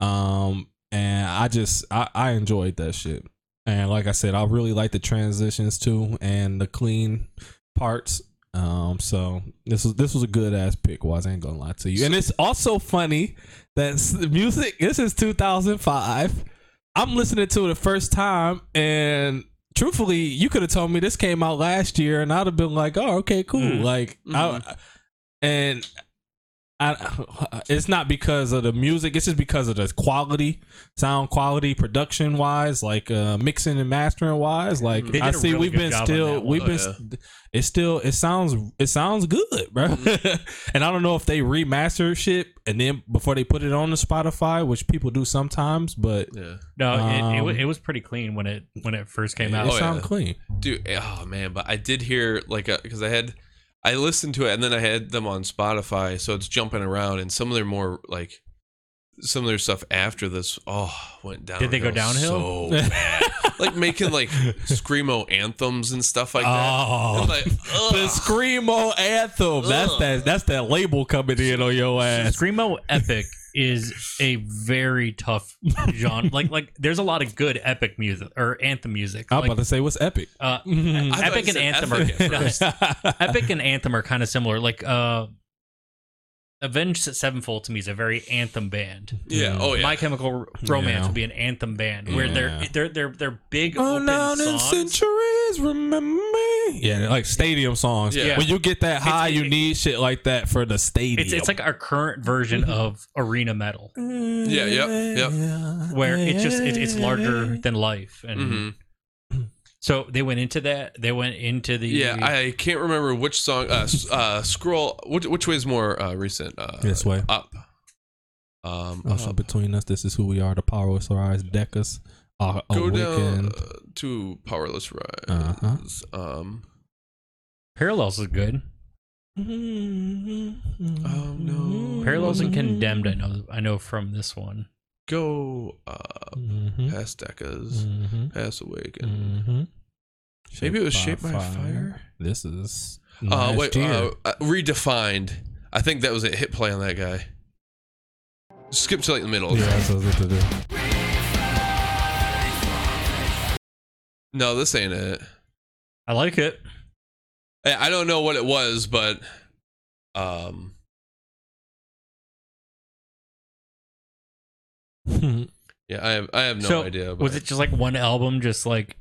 Um and I just I, I enjoyed that shit. And like I said, I really like the transitions too and the clean parts. Um so this was this was a good ass pick, was I ain't gonna lie to you. And it's also funny that music this is 2005. I'm listening to it the first time and truthfully, you could have told me this came out last year, and I'd have been like, "Oh, okay, cool." Mm. Like, I, and I, *laughs* it's not because of the music; it's just because of the quality, sound quality, production wise, like uh, mixing and mastering wise. Like, They did I a see really we've been still, one. we've Oh, been, yeah. it's still, it sounds, it sounds good, bro. *laughs* and I don't know if they remaster shit and then before they put it on the Spotify, which people do sometimes, but Yeah. no, it, it, Um, it was pretty clean when it when it first came out. it out. Oh, sound yeah. clean. Dude, oh man, but I did hear like because I had I listened to it and then I had them on Spotify, so it's jumping around and some of their more like some of their stuff after this oh went down. Did they go So downhill? *laughs* bad. like making like screamo anthems and stuff like that. Oh, I'm like, the screamo anthem. That's that. That's that label coming in on your ass. Screamo epic is a very tough *laughs* genre. like like there's a lot of good epic music or anthem music. I'm Like, about to say what's epic. uh, *laughs* epic and anthem epic are *laughs* epic and anthem are kind of similar. Like uh, Avenged Sevenfold to me is a very anthem band. yeah, oh yeah. My Chemical Romance Yeah. would be an anthem band where they're Yeah. they're they're they're big Oh, open down in songs. centuries, remember me? Yeah, like stadium songs. Yeah. When you get that high, It's- you need shit like that for the stadium. It's it's like our current version of arena metal Yeah, yep, yep. where it's just it, it's larger than life and Mhm. So they went into that they went into the Yeah, I can't remember which song. Uh, uh scroll. Which which way is more uh, recent? Uh, This way. Up. Um, Also up. between us, this is who we are. The powerless Decas. Uh, go down awakened. uh, to powerless rise. Uh-huh. Um, parallels is good oh no. parallels and condemned i know i know from this one Go up Mhm. past Decas, Mhm. past Awaken. Mhm. Maybe it was Shaped by Fire? This is Uh, last wait, uh, uh, redefined. I think that was a hit play on that guy. Skip to like the middle. yeah, that's what I was to do. No, this ain't it. i like it I I don't know what it was, but um, *laughs* yeah, I have I have no so idea. But, was it just like one album just like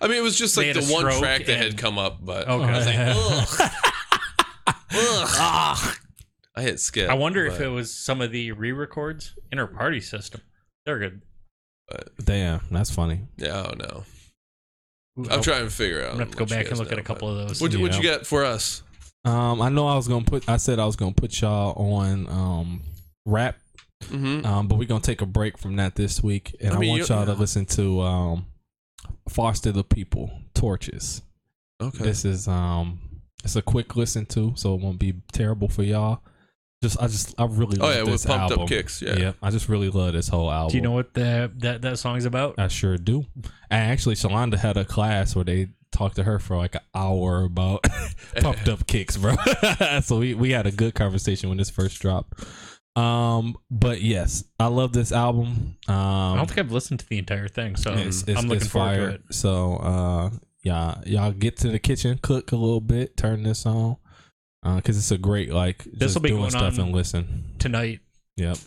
I mean, it was just like the one stroke track that had come up, but Okay. I was like, *laughs* ugh, ugh. I hit skip. i wonder if it was some of the re-records in our party system they're good Damn, that's funny. Yeah, I don't. Ooh, I'm I'll- trying to figure out. i'm gonna have to go back and guys look at a couple of those What what you Yeah. got for us? Um, I know I was gonna put. I said I was gonna put y'all on um rap. Mm-hmm. Um, but we're gonna take a break from that this week, and I I, mean, want you- y'all to listen to um, Foster the People, Torches. Okay. This is um, it's a quick listen to, so it won't be terrible for y'all. Just, I just, I really. Oh love yeah, with this pumped album. up kicks. Yeah. Yeah, I just really love this whole album. do you know what the, that that song's about I sure do. And actually, Shalonda had a class where they talked to her for like an hour about *laughs* pumped up kicks, bro. *laughs* so we, we had a good conversation when this first dropped. Um, but yes, I love this album. Um, i don't think i've listened to the entire thing so it's, it's, i'm looking forward to it So uh, yeah, y'all get to the kitchen, cook a little bit, turn this on, uh, because it's a great like This'll just be doing going stuff on- and listen. tonight Yep.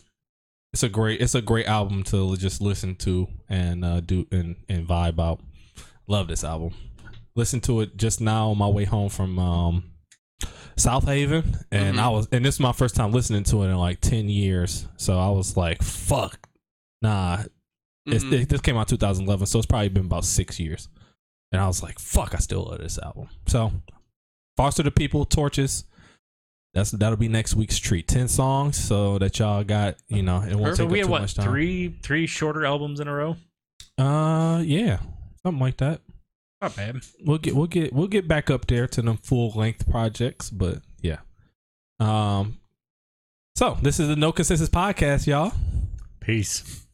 It's a great it's a great album to just listen to and uh do and, and vibe out. Love this album. Listen to it just now on my way home from um South Haven and Mhm. I was and this is my first time listening to it in like 10 years. So I was like, fuck. Nah. It's, Mhm. it, this came out 2011, so it's probably been about 6 years. And I was like, fuck, I still love this album. So Foster the People, Torches. That's that'll be next week's treat. Ten songs, so that y'all got. You know, it won't so take we up had too what much time. three three shorter albums in a row Uh, yeah, something like that. Not bad. We'll get we'll get we'll get back up there to them full length projects, but yeah. Um. So this is the No Consensus podcast, y'all. Peace.